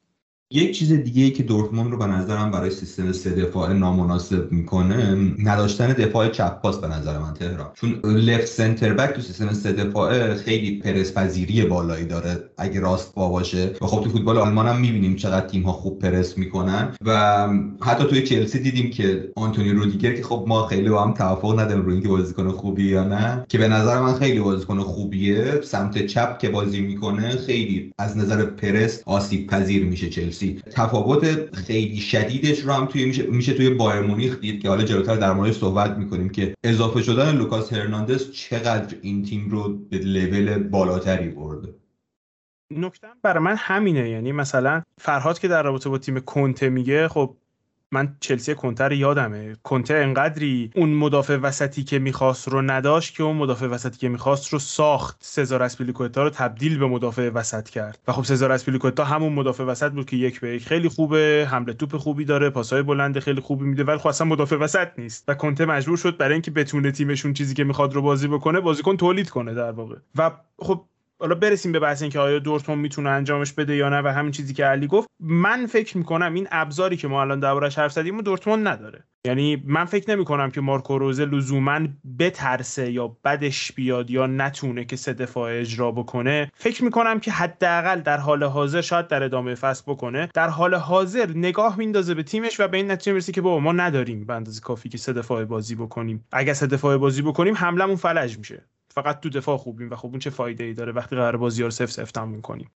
یک چیز دیگه ای که دورتموند رو به نظرم برای سیستم سه دفاعه نامناسب می‌کنه نداشتن دفاع چپ پاس به نظر من تهران. چون left center back تو سیستم سه دفاعه خیلی پرس پذیری بالایی داره اگه راست پا باشه. و خب تو فوتبال آلمان هم می‌بینیم چقدر تیم ها خوب پرس می‌کنن. و حتی توی چلسی دیدیم که آنتونی رودیگر که خب ما خیلی با هم توافق نداریم روی اینکه بازیکن خوبی یا نه که به نظر من خیلی بازیکن خوبیه. سمت چپ که بازی می‌کنه خیلی از نظر پرس آسیب پذیر میشه چلسی. تفاوت خیلی شدیدش رو هم توی میشه, میشه توی بایرن مونیخ دید که حالا جلوتر در موردش صحبت می‌کنیم که اضافه شدن لوکاس هرناندز چقدر این تیم رو به لول بالاتری برده. نکتم برای من همینه. یعنی مثلا فرهاد که در رابطه با تیم کنته میگه خب من چلسی کنتر یادمه. کنته انقدری اون مدافع وسطی که می‌خواست رو نداشت که اون مدافع وسطی که می‌خواست رو ساخت. سزار اسپیلیکوتا رو تبدیل به مدافع وسط کرد. و خب سزار اسپیلیکوتا همون مدافع وسط بود که یک به یک خیلی خوبه حمله توپ خوبی داره پاسهای بلند خیلی خوبی میده ولی خب اصلا مدافع وسط نیست. و کنته مجبور شد برای اینکه بتونه تیمشون چیزی که می‌خواد رو بازی بکنه بازیکن تولید کنه در واقع. و خب حالا برسیم به بحث اینکه آیا دورتموند می‌تونه انجامش بده یا نه و همین چیزی که علی گفت من فکر می‌کنم این ابزاری که ما الان دربارش حرف زدیم دورتموند نداره. یعنی من فکر نمی کنم که مارکو روزه لزوما بترسه یا بدش بیاد یا نتونه که سه دفاع اجرا بکنه. فکر می کنم که حداقل در حال حاضر شاید در ادامه فصل بکنه در حال حاضر نگاه میندازه به تیمش و به این نتیجه می‌رسه که بابا ما نداریم به اندازه کافی که سه دفاع بازی بکنیم. اگر سه دفاع بازی بکنیم حملمون فلج میشه. فقط تو دفاع خوبیم و خب اون چه فایده ای داره وقتی قرار بازی رو سف سف تموم کنیم.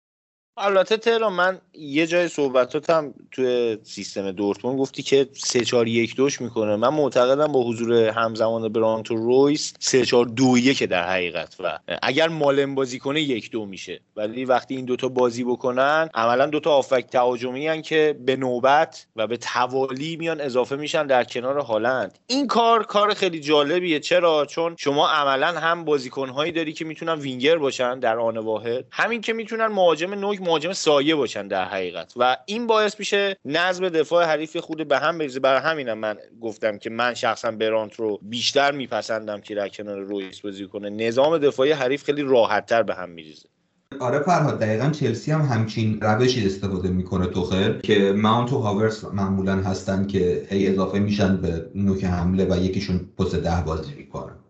البته تهران من یه جای صحبتاتم توی سیستم دورتموند گفتی که 3 4 1 2 می‌کنه. من معتقدم با حضور همزمان برانت و رویس 3 4 2 1 در حقیقت و اگر مالم بازی کنه 1 2 میشه. ولی وقتی این دوتا بازی بکنن عملا دوتا آفک تهاجمی هن که به نوبت و به توالی میان اضافه میشن در کنار هالند. این کار کار خیلی جالبیه. چرا؟ چون شما عملا هم بازیکنهایی داری که می‌تونن وینگر باشن در آن واحد همین که می‌تونن مهاجم نوک مهاجم سایه باشن در حقیقت. و این باعث میشه نظم دفاع حریف خود به هم بریزه. برای همینم من گفتم که من شخصا برانت رو بیشتر میپسندم که در کنار رویس بازی کنه. نظام دفاعی حریف خیلی راحتتر به هم میریزه. آره فرهاد دقیقا چلسی هم همچین روشی استفاده می‌کنه توخل که ماونت و هاورس معمولا هستن که هی اضافه میشن به نوک حمله و یکیشون پست ده بازی می‌کنن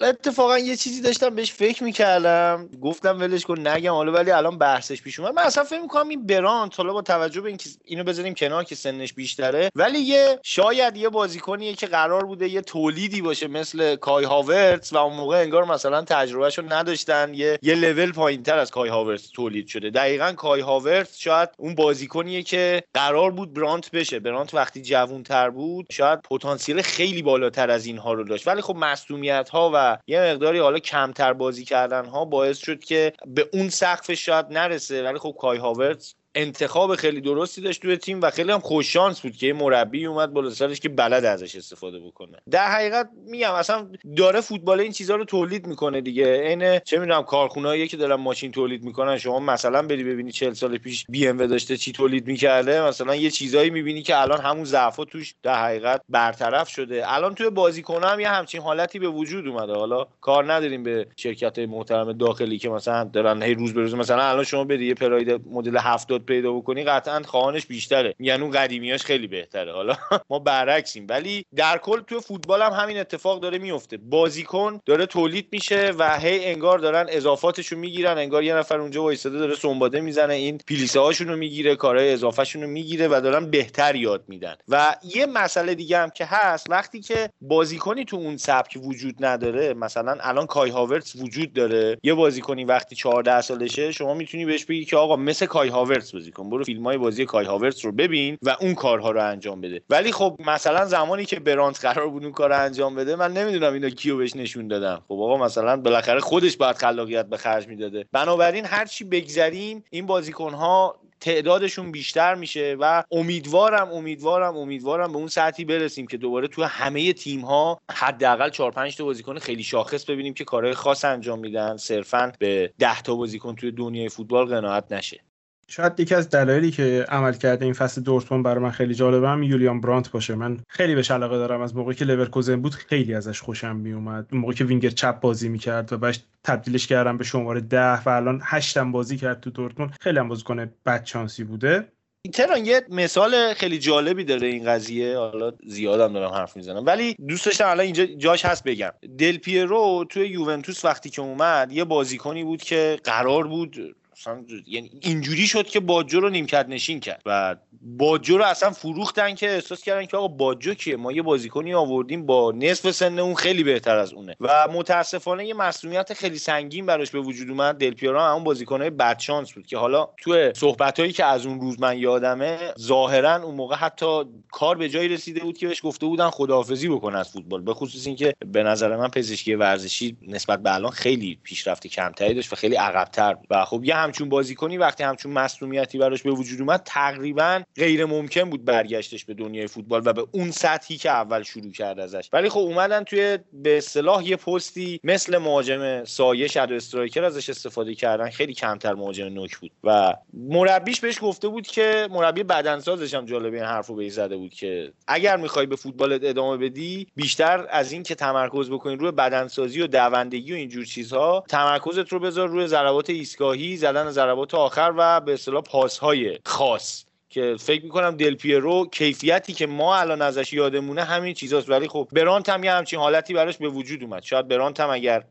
اتفاقا یه چیزی داشتم بهش فکر می‌کردم. گفتم ولش کن نگم حالا ولی الان بحثش پیش اومد. من اصلا فکر می‌کنم این برانت حالا با توجه به اینکه اینو بذاریم کنار که سنش بیشتره ولی یه شاید یه بازیکنیه که قرار بوده یه تولیدی باشه مثل کای هاورتس و اون موقع انگار مثلا تجربهشو نداشتن. یه یه لول پایینتر از کای هاورتس تولید شده. دقیقا کای هاورتس شاید اون بازیکنیه که قرار بود برانت بشه. برانت وقتی جوونتر بود شاید پتانسیل خیلی بالاتر از اینها رو داشت. ولی خب مصونیت ها و یه مقداری حالا کمتر بازی کردن ها باعث شد که به اون سقف شاید نرسه. ولی خب کای هاورتز انتخاب خیلی درستی داشت توی تیم و خیلی هم خوش شانس بود که یه مربی اومد بالا سرش که بلد ازش استفاده بکنه. در حقیقت میگم اصلا داره فوتبال این چیزها رو تولید می‌کنه دیگه. عین چه می‌دونم کارخونهایی که دارن ماشین تولید می‌کنن شما مثلا بری ببینی 40 سال پیش بی ام داشته چی تولید می‌کرده مثلا یه چیزایی می‌بینی که الان همون ضعفا توش در حقیقت برطرف شده. الان توی بازیکن هم یه همچین حالتی به وجود اومده. حالا کار نداریم به شرکت محترم داخلی که مثلا دارن هی روز به روز مثلا الان شما بری یه پراید مدل 70 پیدا بکنی قطعا خواهانش بیشتره. میگن اون قدیمیاش خیلی بهتره. حالا ما برعکسیم. ولی در کل تو فوتبال هم همین اتفاق داره میفته. بازیکن داره تولید میشه و هی انگار دارن اضافاتشون می‌گیرن. انگار یه نفر اونجا وایساده داره سنباده می‌زنه. این پلیسه رو می‌گیره کارهای اضافهشون رو می‌گیره و دارن بهتر یاد میدن. و یه مسئله دیگه هم که هست وقتی که بازیکنی تو اون سبک وجود نداره مثلا الان کای هاورتس وجود داره. یه بازیکنی وقتی 14 سالشه شما می‌تونی بهش بگی که آقا مثل کای هاورتس بازی کن برو فیلم های بازی کای هاورتس رو ببین و اون کارها رو انجام بده. ولی خب مثلا زمانی که برانت قرار بود اون کار انجام بده من نمی‌دونم اینا کیو بهش نشون دادن خب آقا مثلا بالاخره خودش باید خلاقیت به خرج می‌داده. بنابراین هر چی بگذریم این بازیکن ها تعدادشون بیشتر میشه و امیدوارم امیدوارم امیدوارم به اون سطحی برسیم که دوباره تو همه تیم ها حداقل 4 5 تا بازیکن خیلی شاخص ببینیم که کارهای خاص انجام میدن. صرفا به 10 تا بازیکن توی دنیای فوتبال قناعت نشه. شاید یکی از دلایلی که عملکرد این فصل دورتموند برای من خیلی جالبه هم یولیان برانت باشه. من خیلی بهش علاقه دارم. از موقعی که لورکوزن بود خیلی ازش خوشم میومد. اون موقعی که وینگر چپ بازی می‌کرد و بعدش تبدیلش کردن به شماره ده و الان هشتم بازی کرد تو دورتموند خیلی هم بازیکن بد شانسی بوده. تهران یه مثال خیلی جالبی داره این قضیه. حالا زیادم دارم حرف می‌زنم. ولی دوست داشتم الان اینجا جاش هست بگم. دل پیرو توی یوونتوس وقتی که اومد یه بازیکنی بود که قرار بود یعنی اینجوری شد که باجو رو نیمکت نشین کرد و باجو رو اصلا فروختن که احساس کردن که آقا باجو کیه؟ ما یه بازیکنی آوردیم با نصف سن اون خیلی بهتر از اونه. و متاسفانه یه مسئولیت خیلی سنگین براش به وجود اومد. دل پیرو همون بازیکنای بدشانس بود که حالا تو صحبتایی که از اون روز من یادمه ظاهرا اون موقع حتی کار به جایی رسیده بود که بهش گفته بودن خداحافظی بکنه از فوتبال. به خصوص اینکه به نظر من پزشکی ورزشی نسبت به الان خیلی پیشرفت کمتری داشت و خیلی عقبتر و خب یه همچون بازیکنی وقتی همچون مسئولیتی براش به وجود اومد تقریبا غیر ممکن بود برگشتش به دنیای فوتبال و به اون سطحی که اول شروع کرد ازش. ولی خب اومدن توی به اصطلاح یه پستی مثل مهاجم سایه شادو استرایکر ازش استفاده کردن. خیلی کمتر مهاجم نوک بود. و مربیش بهش گفته بود که مربی بدنسازش هم جالب این حرفو به زده بود که اگر می‌خوای به فوتبالت ادامه بدی بیشتر از این که تمرکز بکنی روی بدنسازی و دوندگی و اینجور چیزها تمرکزت رو بذار روی ضربات ایستگاهی زدن ضربات آخر و به اصطلاح پاسهای خاص که فکر می‌کنم دل پیرو کیفیتی که ما الان ازش یادمونه همین چیزاست. ولی خب برانت هم یه همچین حالتی براش به وجود اومد. شاید برانت هم اگر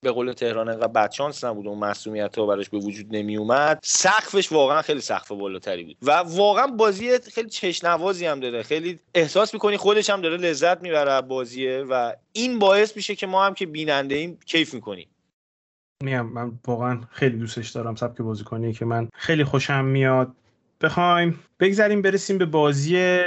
به قول تهران انقدر بدشانس نبود اون مسئولیت ها براش به وجود نمی اومد سقفش واقعا خیلی سقف بالاتری بود. و واقعا بازی خیلی چشنوازی هم داره. خیلی احساس می‌کنی خودش هم داره لذت می‌بره بازیه و این باعث میشه که ما هم که بیننده ایم کیف می‌کنیم. میم من واقعا خیلی دوستش دارم سبک بازیکنی که من خیلی خوشم میاد. بخوایم بگذریم برسیم به بازی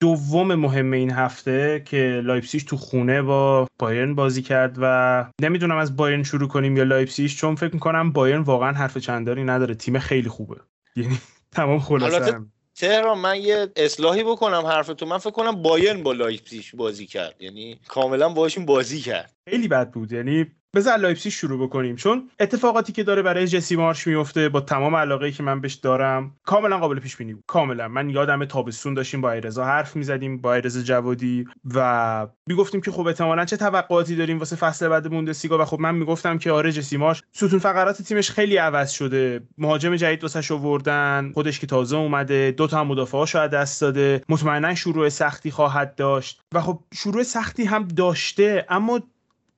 دوم مهم این هفته که لایپسیش تو خونه با بایرن بازی کرد و نمی‌دونم از بایرن شروع کنیم یا لایپسیش چون فکر می‌کنم بایرن واقعا حرف چندانی نداره. تیم خیلی خوبه. یعنی تمام خلاصه. تهران من یه اصلاحی بکنم حرف تو من فکر کنم بایرن با لایپزیگ بازی کرد. یعنی کاملا باشیم بازی کرد. خیلی بد بود. یعنی بذار لایپسی شروع بکنیم. چون اتفاقاتی که داره برای جسی مارش میفته با تمام علاقه که من بهش دارم کاملا قابل پیش بینی کاملا. من یادم تابستون داشتیم با علیرضا حرف می‌زدیم با علیرضا جوادی و می‌گفتیم که خب احتمالا چه توقعاتی داریم واسه فصل بعد بوندسلیگا. و خب من می‌گفتم که آره جسی مارش ستون فقرات تیمش خیلی عوض شده. مهاجم جدید واسش آوردن خودش که تازه اومده دو تا هم مدافعاشو از دست داده. مطمئنا شروع سختی خواهد داشت. و خب شروع سختی هم داشته اما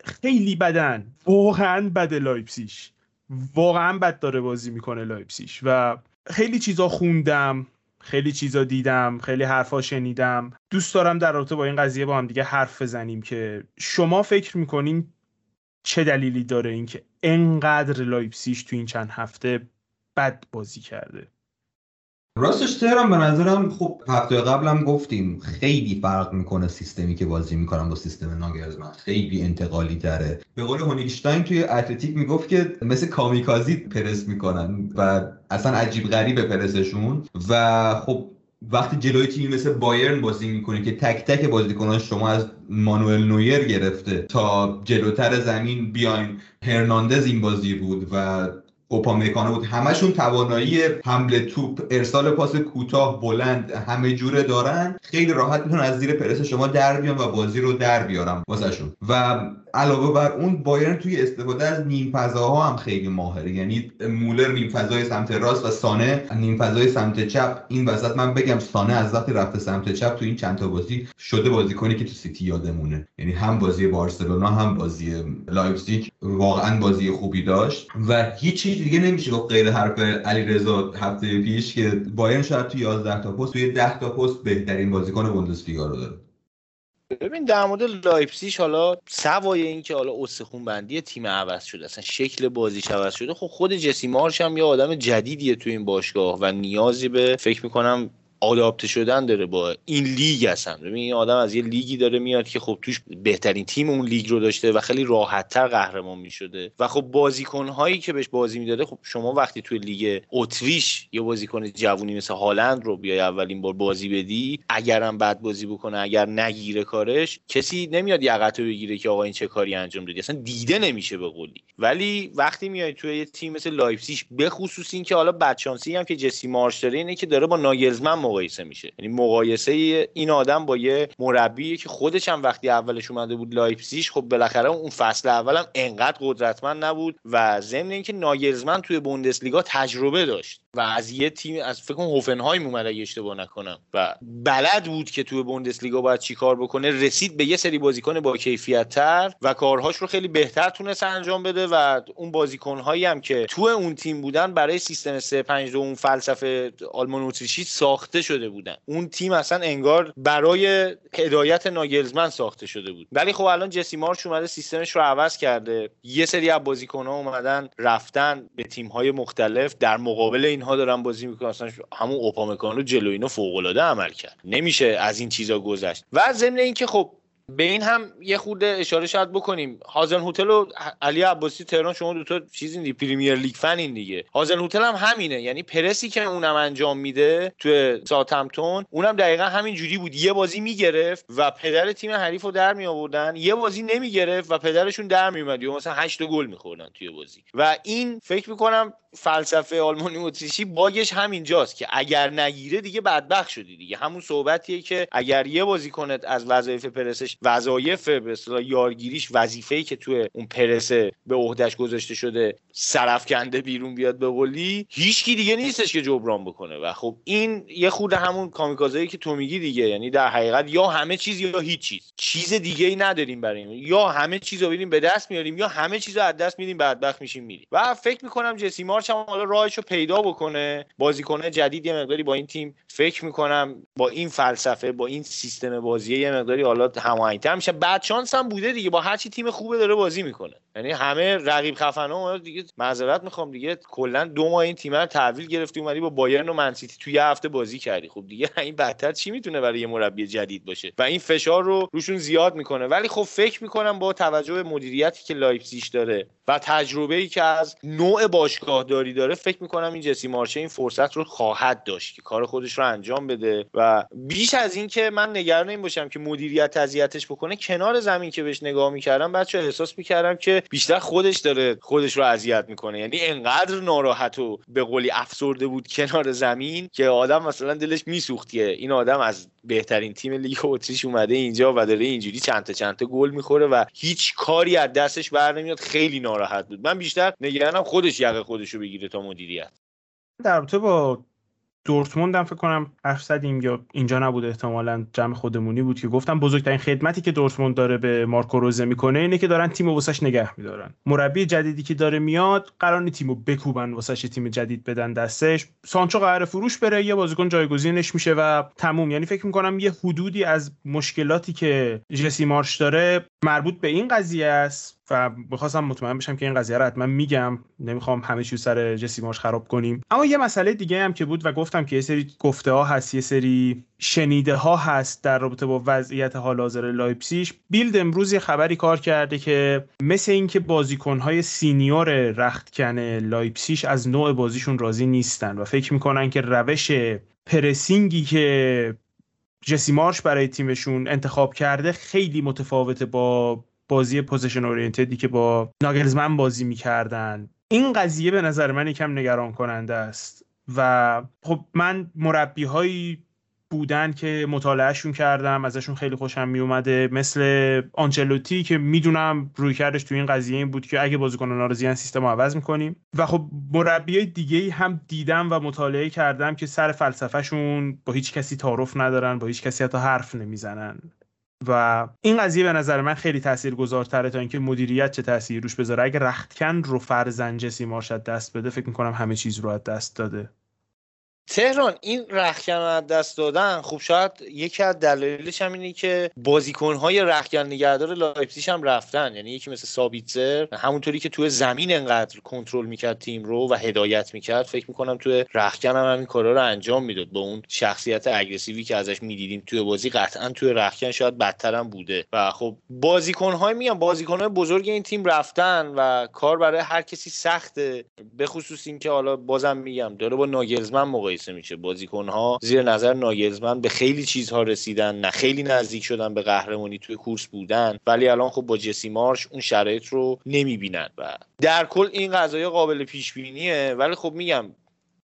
خیلی بدن. واقعا بد لایپسیش واقعا بد داره بازی می‌کنه لایپسیش و خیلی چیزا خوندم خیلی چیزا دیدم خیلی حرفا شنیدم. دوست دارم در رابطه با این قضیه با هم دیگه حرف بزنیم که شما فکر می‌کنین چه دلیلی داره اینکه انقدر لایپسیش تو این چند هفته بد بازی کرده؟ راستش تهران به نظرم خب هفته قبلم گفتیم خیلی فرق می‌کنه سیستمی که بازی می‌کنم با سیستم ناگلزمن خیلی انتقالی تره. به قول هونیگشتاین توی Athletic می‌گفت که مثل کامیکازی پرس می‌کنن و اصلا عجیب غریبه پرسشون. و خب وقتی جلوی تیمی مثل بایرن بازی می‌کنه که تک تک بازیکنان شما از مانوئل نویر گرفته تا جلوتر زمین بیاین هرناندز این بازی بود و اوپامیکانو بود. همشون توانایی حمله توپ ارسال پاس کوتاه بلند همه جوره دارن. خیلی راحت می‌تونن از زیر پرس شما در بیان و بازی رو در بیارم واسهشون و علاوه بر اون بایرن توی استفاده از نیم فضاها هم خیلی ماهره. یعنی مولر نیم فضای سمت راست و سانه نیم فضای سمت چپ. این وسط من بگم سانه از وقتی رفته سمت چپ تو این چند تا بازی شده بازیکنی که تو سیتی یادمونه. یعنی هم بازی بارسلونا هم بازی لایپزیگ واقعا بازی خوبی داشت و هیچ دیگه نمیشه گفت غیر حرف علیرضا هفته پیش که بایرن شاید تو 11 تا پست توی 10 تا پست بهترین بازیکن بوندسلیگا رو داره. ببین در مورد لایپسیش حالا سوای این که حالا استخون بندی تیم عوض شده اصلا شکل بازیش عوض شده خب خود جسی مارش هم یه آدم جدیدیه تو این باشگاه و نیازی به فکر می‌کنم آداپته شدن داره با این لیگ هستن ببین این آدم از یه لیگی داره میاد که خب توش بهترین تیم اون لیگ رو داشته و خیلی راحتتر قهرمان می‌شده. و خب بازیکن هایی که بهش بازی می‌داده خب شما وقتی توی لیگ اتریش یه بازیکن جوونی مثل هالند رو بیای اولین بار بازی بدی اگرم بد بازی بکنه اگر نگیره کارش کسی نمیاد یقتو بگیره که آقا این چه کاری انجام دادی. اصلا دیده نمیشه به قولی. ولی وقتی میای توی یه تیم مثل لایپزیگ به خصوص این که حالا بدشانسی هم که جسی مارش داره اینه که داره با ناگلزمن مقایسه میشه. یعنی مقایسه این آدم با یه مربی که خودش هم وقتی اولش اومده بود لایپزیگ خب بالاخره اون فصل اولم انقدر قدرتمند نبود و ضمن اینکه ناگلزمن توی بوندسلیگا تجربه داشت و از یه تیم از فکر کنم هوفنهایم اومد اگه اشتباه نکنم و بلد بود که توی بوندسلیگا باید چیکار بکنه رسید به یه سری بازیکن با کیفیت تر و کارهاش رو خیلی بهتر تونست انجام بده و اون بازیکنهایی هم که توی اون تیم بودن برای سیستم 3 5 2 اون فلسفه آلمان اتریشی ساخته شده بودن. اون تیم اصلا انگار برای هدایت ناگلزمن ساخته شده بود. ولی خب الان جسی مارچ اومده سیستمش رو عوض کرده. یه سری از بازیکن‌ها اومدن رفتن به تیم‌های مختلف. در مقابل اینها دارن بازی می‌کنن. اصلا همون اوپامکانو جلو اینو فوق‌العاده عمل کرد. نمیشه از این چیزا گذشت. و ضمن اینکه خب به این هم یه خورده اشاره شاید بکنیم. هازن هتل و علی عباسی تهران شما دو تا چیزی دی پریمیر لیگ فن این دیگه. هازن هتل هم همینه. یعنی پرسی که اونم انجام میده تو ساتمتون اونم دقیقا همین جوری بود. یه بازی می‌گرفت و پدر تیم حریف رو در می آوردن یه بازی نمی‌گرفت و پدرشون در می اومد مثلا 8 گل میخوردن توی بازی. و این فکر می‌کنم فلسفه آلمانی اتریشی باگش همینجاست که اگر نگیره دیگه بدبخت شدی دیگه. همون صحبتیه که اگر یه بازیکنت از وظایف پرسش وظایف به یارگیریش وظیفه‌ای که توی اون پرسه به عهدهش گذاشته شده سرفکنده بیرون بیاد به قولی هیچکی دیگه نیستش که جبران بکنه. و خب این یه خود همون کامیکازایی که تو میگی دیگه. یعنی در حقیقت یا همه چیز یا هیچ چیز. چیز دیگه ای نداریم برای این. یا همه چیز رو به دست میاریم یا همه چیز از دست میدیم بدبخت میشیم میریم. و فکر می‌کنم جسی هم حالا راهش رو پیدا بکنه بازیکن جدید یه مقداری با این تیم فکر می‌کنم با این فلسفه با این سیستم بازی یه مقداری حالا هماهنگتر میشه. بعد شانس هم بوده دیگه. با هر چی تیم خوبه داره بازی می‌کنه. یعنی همه رقیب خفنا دیگه معذرت می‌خوام دیگه. کلا دو ماه این تیم رو تحویل گرفتی اومدی با بایرن و منسیتی توی یه هفته بازی کردی. خب دیگه این بدتر چی می‌تونه برای یه مربی جدید باشه؟ و این فشار رو روشون زیاد می‌کنه. ولی خب فکر می‌کنم با توجه به مدیریتی که لایپزیگ داره و تجربه ای که از نوع باشگاه داری داره فکر می‌کنم این جسی مارش این فرصت رو خواهد داشت که کار خودش رو انجام بده. و بیش از این که من نگران این باشم که مدیریت اذیتش بکنه کنار زمین که بهش نگاه می‌کردم بچه احساس می‌کردم که بیشتر خودش داره خودش رو اذیت می‌کنه. یعنی انقدر ناراحت و به قولی افسرده بود کنار زمین که آدم مثلا دلش میسوختیه این آدم از بهترین تیم لیگ اتریش اومده اینجا و داره اینجوری چند تا چند تا گل می‌خوره و هیچ کاری از دستش بر نمیاد. خیلی ناراحت بود. من بیشتر نگرانم خودش یقه خودش رو بگیره تا مدیریت. در با دورتموند هم فکر کنم حرف زدیم یا اینجا نبود احتمالا جمع خودمونی بود که گفتم بزرگترین خدمتی که دورتموند داره به مارکو روزه می‌کنه اینه که دارن تیم واسش نگه میدارن. مربی جدیدی که داره میاد قرار تیمو بکوبن واسش تیم جدید بدن دستش. سانچو قرار فروش بره یه بازیکن جایگزینش میشه و تموم. یعنی فکر می‌کنم یه حدودی از مشکلاتی که جسی مارش داره مربوط به این قضیه است. و می‌خواستم مطمئن بشم که این قضیه رو حتما میگم. نمی‌خوام همه چیز سر جسی مارش خراب کنیم. اما یه مسئله دیگه هم که بود و گفتم که یه سری گفته ها هست یه سری شنیده ها هست در رابطه با وضعیت حال حاضر لایپسیش Bild امروز یه خبری کار کرده که مثل اینکه بازیکن های senior رختکن لایپسیش از نوع بازیشون راضی نیستن و فکر می‌کنن که روش pressing ی که جسی مارش برای تیمشون انتخاب کرده خیلی متفاوته با بازی position oriented ی که با ناگلزمن بازی می‌کردن. این قضیه به نظر من یکم نگران کننده است. و خب من مربی هایی بودن که مطالعهشون کردم ازشون خیلی خوشم میومده مثل آنچلوتی که می‌دونم روی کردش تو این قضیه این بود که اگه بازیکن ناراضیان سیستم رو عوض می‌کنیم. و خب مربی دیگه هم دیدم و مطالعه کردم که سر فلسفهشون با هیچ کسی تعارف ندارن با هیچ کسی حتی حرف نمی‌زنن. و این قضیه به نظر من خیلی تاثیرگذارتره تا اینکه مدیریت چه تاثیری روش بذاره. اگه رختکن رو فرضا جسی مارش از دست بده فکر می‌کنم همه چیز رو از دست داده. تهران این رخکن از دست دادن خب شاید یکی از دلایلش هم اینه که بازیکنهای رخکن نگهدار لایپزیگ هم رفتن. یعنی یکی مثل سابیتزر همونطوری که توی زمین انقدر کنترل می‌کرد تیم رو و هدایت می‌کرد فکر می‌کنم توی رخکن هم همین کارا رو انجام می‌داد با اون شخصیت aggressive ی که ازش می‌دیدیم توی بازی. قطعا توی رخکن شاید بدتر هم بوده. و خب بازیکنهای میان بازیکنهای بزرگ این تیم رفتن و کار برای هر کسی سخته. به خصوص اینکه حالا بازم میگم داره با ناگلزمن موقع مقایسه میشه. بازیکن ها زیر نظر ناگلزمن به خیلی چیزها رسیدن نه خیلی نزدیک شدن به قهرمانی توی کورس بودن ولی الان خب با جسی مارش اون شرایط رو نمی‌بینن. و در کل این قضایه قابل پیش بینیه ولی خب میگم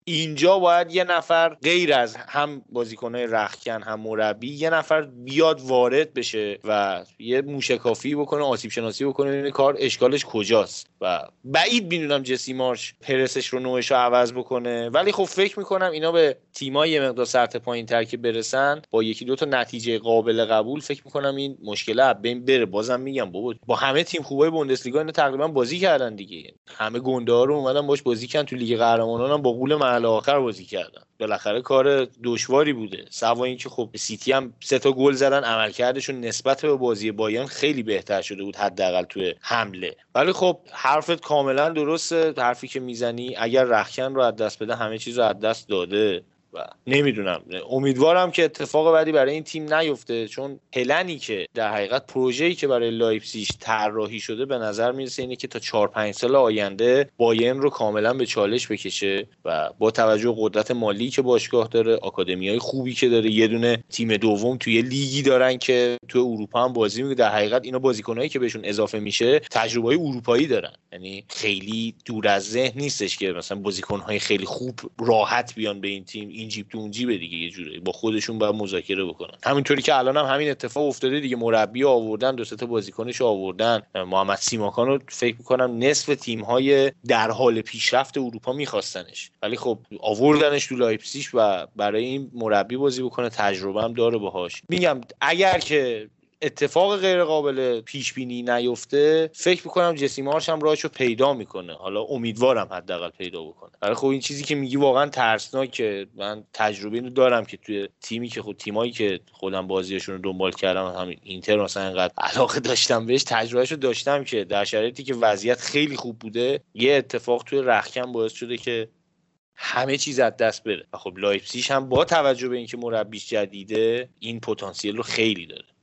اینجا باید یه نفر غیر از هم بازیکنهای رخکن هم مربی یه نفر بیاد وارد بشه و یه موشکافی بکنه آسیب شناسی بکنه این کار اشکالش کجاست. و بعید می‌دونم جسی مارش پرسش رو نوعش رو عوض بکنه. ولی خب فکر می‌کنم اینا به تیمای یه مقدار سطح پایین تر که برسن با یکی دو تا نتیجه قابل قبول فکر می‌کنم این مشکل بین بره. بازم میگم بابا با همه تیم خوبای بوندسلیگا اینا تقریبا بازی کردن دیگه. همه گنده ها رو اومدن باش بازی کردن تو لیگ قهرمانان هم با قول محل آخر بازی کردن. بالاخره کار دشواری بوده. سوا اینکه خب سیتی هم سه تا گل زدن عملکردشون نسبت به بازی بایرن خیلی بهتر شده بود حداقل توی حمله. ولی خب حرفت کاملا درسته. حرفی که می‌زنی اگر رخکن رو از دست بده همه چیز رو از دست داده. نمی‌دونم. امیدوارم که اتفاق بعدی برای این تیم نیفته چون پلنی که در حقیقت پروژه‌ای که برای لایپزیگ طراحی شده به نظر می‌رسه اینه که تا 4 5 سال آینده بایرن رو کاملا به چالش بکشه و با توجه قدرت مالی که باشگاه داره های خوبی که داره یه دونه تیم دوم توی لیگی دارن که تو اروپا هم بازی می‌کنه. در حقیقت اینا بازیکنایی که بهشون اضافه میشه تجربه اروپایی دارن. یعنی خیلی دور از ذهن نیستش که مثلا بازیکنهای خیلی خوب راحت بیان به این تیم. جیب تو اون جیب دیگه یه جوری. با خودشون باید مذاکره بکنن. همینطوری که الان هم همین اتفاق افتاده دیگه. مربی آوردن دو تا بازیکنش آوردن. محمد سیماکان رو فکر می‌کنم نصف تیم های در حال پیشرفت اروپا میخواستنش. ولی خب آوردنش تو لایپزیگ و برای این مربی بازی بکنه تجربه هم داره باهاش. میگم اگر که اتفاق غیر قابل پیش بینی نیفته فکر می‌کنم جسی مارش هم راهشو پیدا می‌کنه. حالا امیدوارم حداقل پیدا بکنه. ولی خب این چیزی که میگی واقعا ترسناکه. من تجربه اینو دارم که توی تیمی که خود تیمایی که خودم بازیشون رو دنبال کردم همین اینتر مثلا انقدر علاقه داشتم بهش تجربهشو داشتم که در شرایطی که وضعیت خیلی خوب بوده یه اتفاق توی رخکن باعث شده که همه چیز از دست بره. خب لایپزیگ هم با توجه به اینکه مربیش جدیده این پتانسیل رو خیلی داره.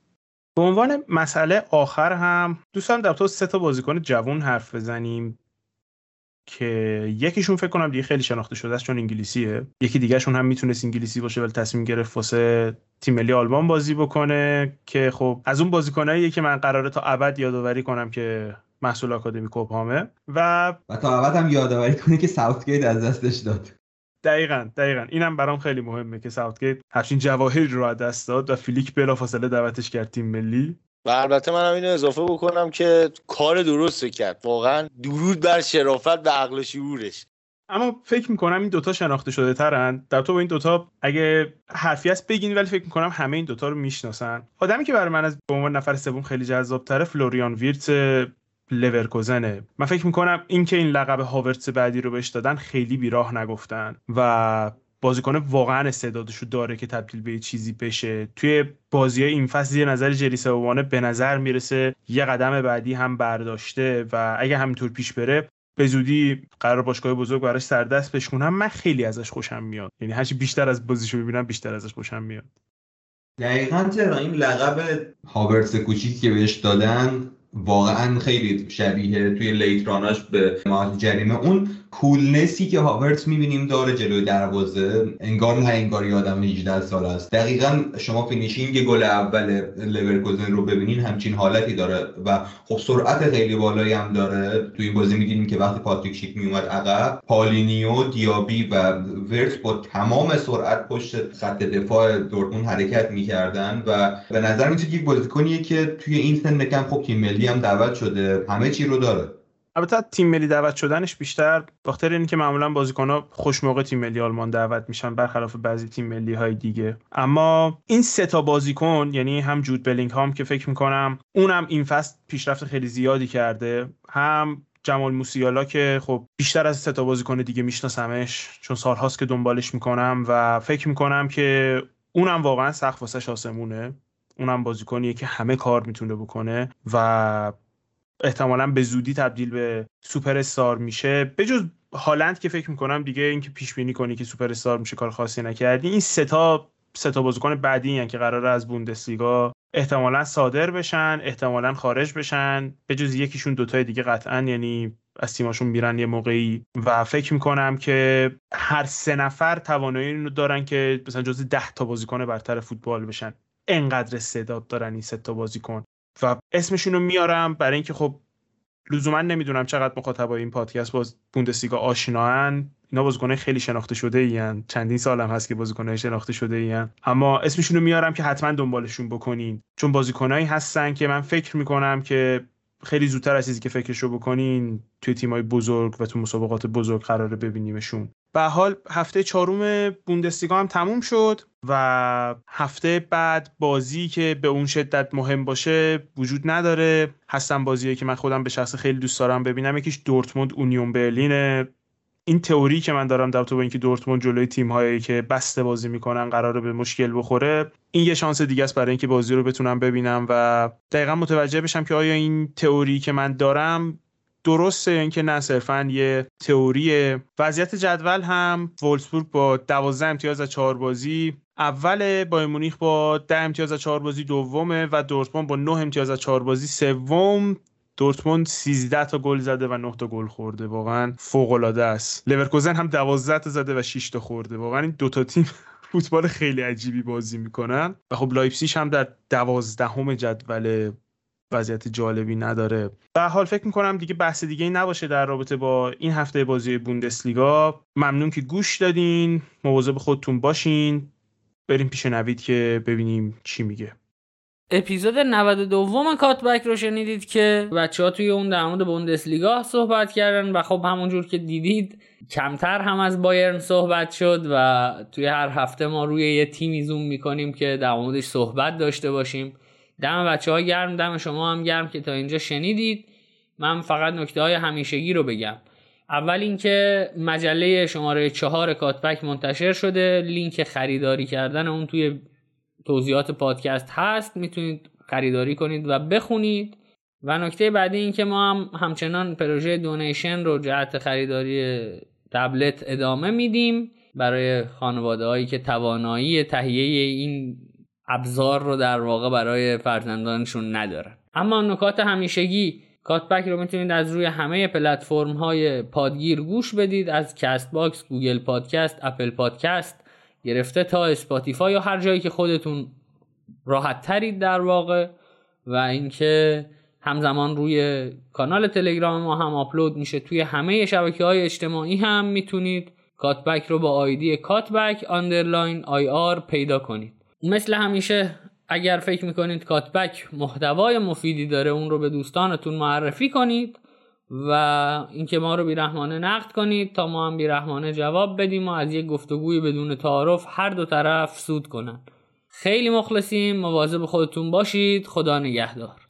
به عنوان مسئله آخر هم دوستان در مورد سه تا بازیکن جوون حرف بزنیم که یکیشون فکر کنم دیگه خیلی شناخته شده است چون انگلیسیه. یکی دیگهشون هم می‌تونست انگلیسی باشه ولی تصمیم گرفت واسه تیم ملی آلمان بازی بکنه که خب از اون بازیکنایی که من قراره تا ابد یادآوری کنم که محصول آکادمی کوبهامه و و تا ابد هم یادآوری کنه که ساوتگیت از دستش داد. دقیقا دقیقا. اینم برام خیلی مهمه که ساوتگیت همچین جواهری رو از دست داد و فلیک بلافاصله دعوتش کرد تیم ملی. و البته منم اینو اضافه بکنم که کار درست کرد. واقعا درود بر شرافت و عقل و شعورش. اما فکر می‌کنم این دوتا شناخته شده ترن. در تو این دوتا اگه حرفی هست بگین ولی فکر می‌کنم همه این دوتا رو می‌شناسن. آدمی که برای من از به عنوان نفر سوم خیلی جذاب تره فلوریان ویرت لورکوزنه. من فکر می‌کنم اینکه این لقب هاورتس بعدی رو بهش دادن خیلی بیراه نگفتن و بازیکن واقعا استعدادش رو داره که تبدیل به چیزی بشه. توی بازی های این فصل یه نظر جری به نظر می‌رسه یه قدم بعدی هم برداشته و اگه همینطور پیش بره به زودی قرار باشگاه بزرگ براش سردست بشکنم من خیلی ازش خوشم میاد. یعنی هرچی بیشتر از بازیشو ببینم بیشتر ازش خوشم میاد. دقیقا چرا؟ این لقب هاورتس کوچیکی که بهش دادن واقعا خیلی شبیه توی لیت راناش به محل جریمه. اون کولنسی که هاورت می‌بینیم داره جلوی دروازه انگار نه انگار یادم 18 سال است. دقیقا شما فینیشینگ گل اول لورکوزن رو ببینین همچین حالتی داره و خب سرعت خیلی بالایی هم داره. توی این بازی می‌دیدیم که وقتی پاتریک شیک میومد عقب پالینیو دیابی و ورت با تمام سرعت پشت خط دفاع دورتموند حرکت می‌کردن و به نظر میاد یک بازیکنیه که توی این سن کم خب تیم ملی هم دعوت شده همه چی رو داره. البته تیم ملی دعوت شدنش بیشتر بخاطر که معمولا بازیکن‌ها خوش موقع تیم ملی آلمان دعوت میشن برخلاف بعضی تیم ملی های دیگه. اما این سه تا بازیکن یعنی هم جود بلینگهام که فکر می‌کنم اونم این فصل پیشرفت خیلی زیادی کرده هم جمال موسیالا که خب بیشتر از سه تا بازیکن دیگه میشناسمش چون سالهاست که دنبالش می‌کنم و فکر می‌کنم که اونم واقعا سخت واسه آسمونه. اونم بازیکنیه که همه کار می‌تونه بکنه و احتمالا به زودی تبدیل به سوپر استار میشه. به جز هالند که فکر می‌کنم دیگه اینکه پیش بینی کنی که سوپر استار میشه کار خاصی نکردی. این ستا ستا بازیکن بعدی یعنی که قراره از بوندسلیگا احتمالا صادر بشن احتمالا خارج بشن. به جز یکیشون دوتای دیگه قطعا یعنی از تیماشون میرن یه موقعی. و فکر می‌کنم که هر سه نفر توانایی رو دارن که مثلا جز ده تا بازیکن برتر فوتبال بشن. انقدر استعداد دارن این سه تا بازیکن. و اسمشون رو میارم برای اینکه خب لزوما نمی‌دونم چقدر مخاطبای این پادکست باز بوندسلیگا آشناان اینا بازیکنای خیلی شناخته شده این چندین سالم هست که بازیکنای شناخته شده این اما اسمشون رو میارم که حتما دنبالشون بکنین. چون بازیکنایی هستن که من فکر می‌کنم که خیلی زودتر از چیزی که فکرشو بکنین توی تیمای بزرگ و تو مسابقات بزرگ قراره ببینیمشون. به حال هفته چهارم بوندسلیگا هم تموم شد و هفته بعد بازی که به اون شدت مهم باشه وجود نداره. هستن بازیه که من خودم به شخص خیلی دوست دارم ببینم. یکیش دورتموند اونیون برلین این تئوری که من دارم در تو با اینکه دورتموند جلوی تیم هایی که بسته بازی می‌کنن قراره به مشکل بخوره این یه شانس دیگه است برای اینکه بازی رو بتونم ببینم و دقیقا متوجه بشم که آیا این تئوری که من دارم درسته اینکه نه صرفا یه تئوری وضعیت جدول هم وولسبورگ با 12 امتیاز از 4 بازی اول با مونیخ با 10 امتیاز از 4 بازی دومه و دورتموند با 9 امتیاز از 4 بازی سوم دورتموند 13 تا گل زده و 9 تا گل خورده. واقعا فوق العاده است. لورکوزن هم 12 تا زده و 6 تا خورده. واقعا این دو تا تیم فوتبال خیلی عجیبی بازی می‌کنن. و خب لایپسیش هم در دوازدهم جدول وضعیت جالبی نداره. به حال فکر می‌کنم دیگه بحث دیگه نباشه در رابطه با این هفته بازی بوندسلیگا. ممنون که گوش دادین. مواظب خودتون باشین. بریم پیش نوید که ببینیم چی میگه. اپیزود 92 کاتبک رو شنیدید که بچه ها توی اون در مورد بوندسلیگا صحبت کردن و خب همونجور که دیدید کمتر هم از بایرن صحبت شد و توی هر هفته ما روی یه تیمی زوم می‌کنیم که در موردش صحبت داشته باشیم. دم بچه ها گرم دم شما هم گرم که تا اینجا شنیدید. من فقط نکته های همیشگی رو بگم. اول اینکه مجله شماره چهار کاتبک منتشر شده. لینک خریداری کردن اون توی توضیحات پادکست هست. می‌تونید خریداری کنید و بخونید. و نکته بعدی این که ما هم همچنان پروژه donation رو جهت خریداری تبلت ادامه میدیم. برای خانواده هایی که توانایی تهیه این ابزار رو در واقع برای فرزندانشون ندارن. اما نکات همیشگی کاتبک رو می‌تونید از روی همه پلتفرم های پادگیر گوش بدید از کست باکس، گوگل پادکست، اپل پادکست گرفته تا اسپاتیفای یا هر جایی که خودتون راحت ترید در واقع و اینکه همزمان روی کانال تلگرام ما هم آپلود میشه. توی همه شبکه های اجتماعی هم می‌تونید کاتبک رو با ID کاتبک underline IR پیدا کنید. مثل همیشه اگر فکر می‌کنید کاتبک محتوای مفیدی داره اون رو به دوستانتون معرفی کنید و اینکه ما رو بیرحمانه نقد کنید تا ما هم بیرحمانه جواب بدیم و از یک گفتگوی بدون تعارف هر دو طرف سود کنن. خیلی مخلصیم. مواظب خودتون باشید. خدا نگهدار.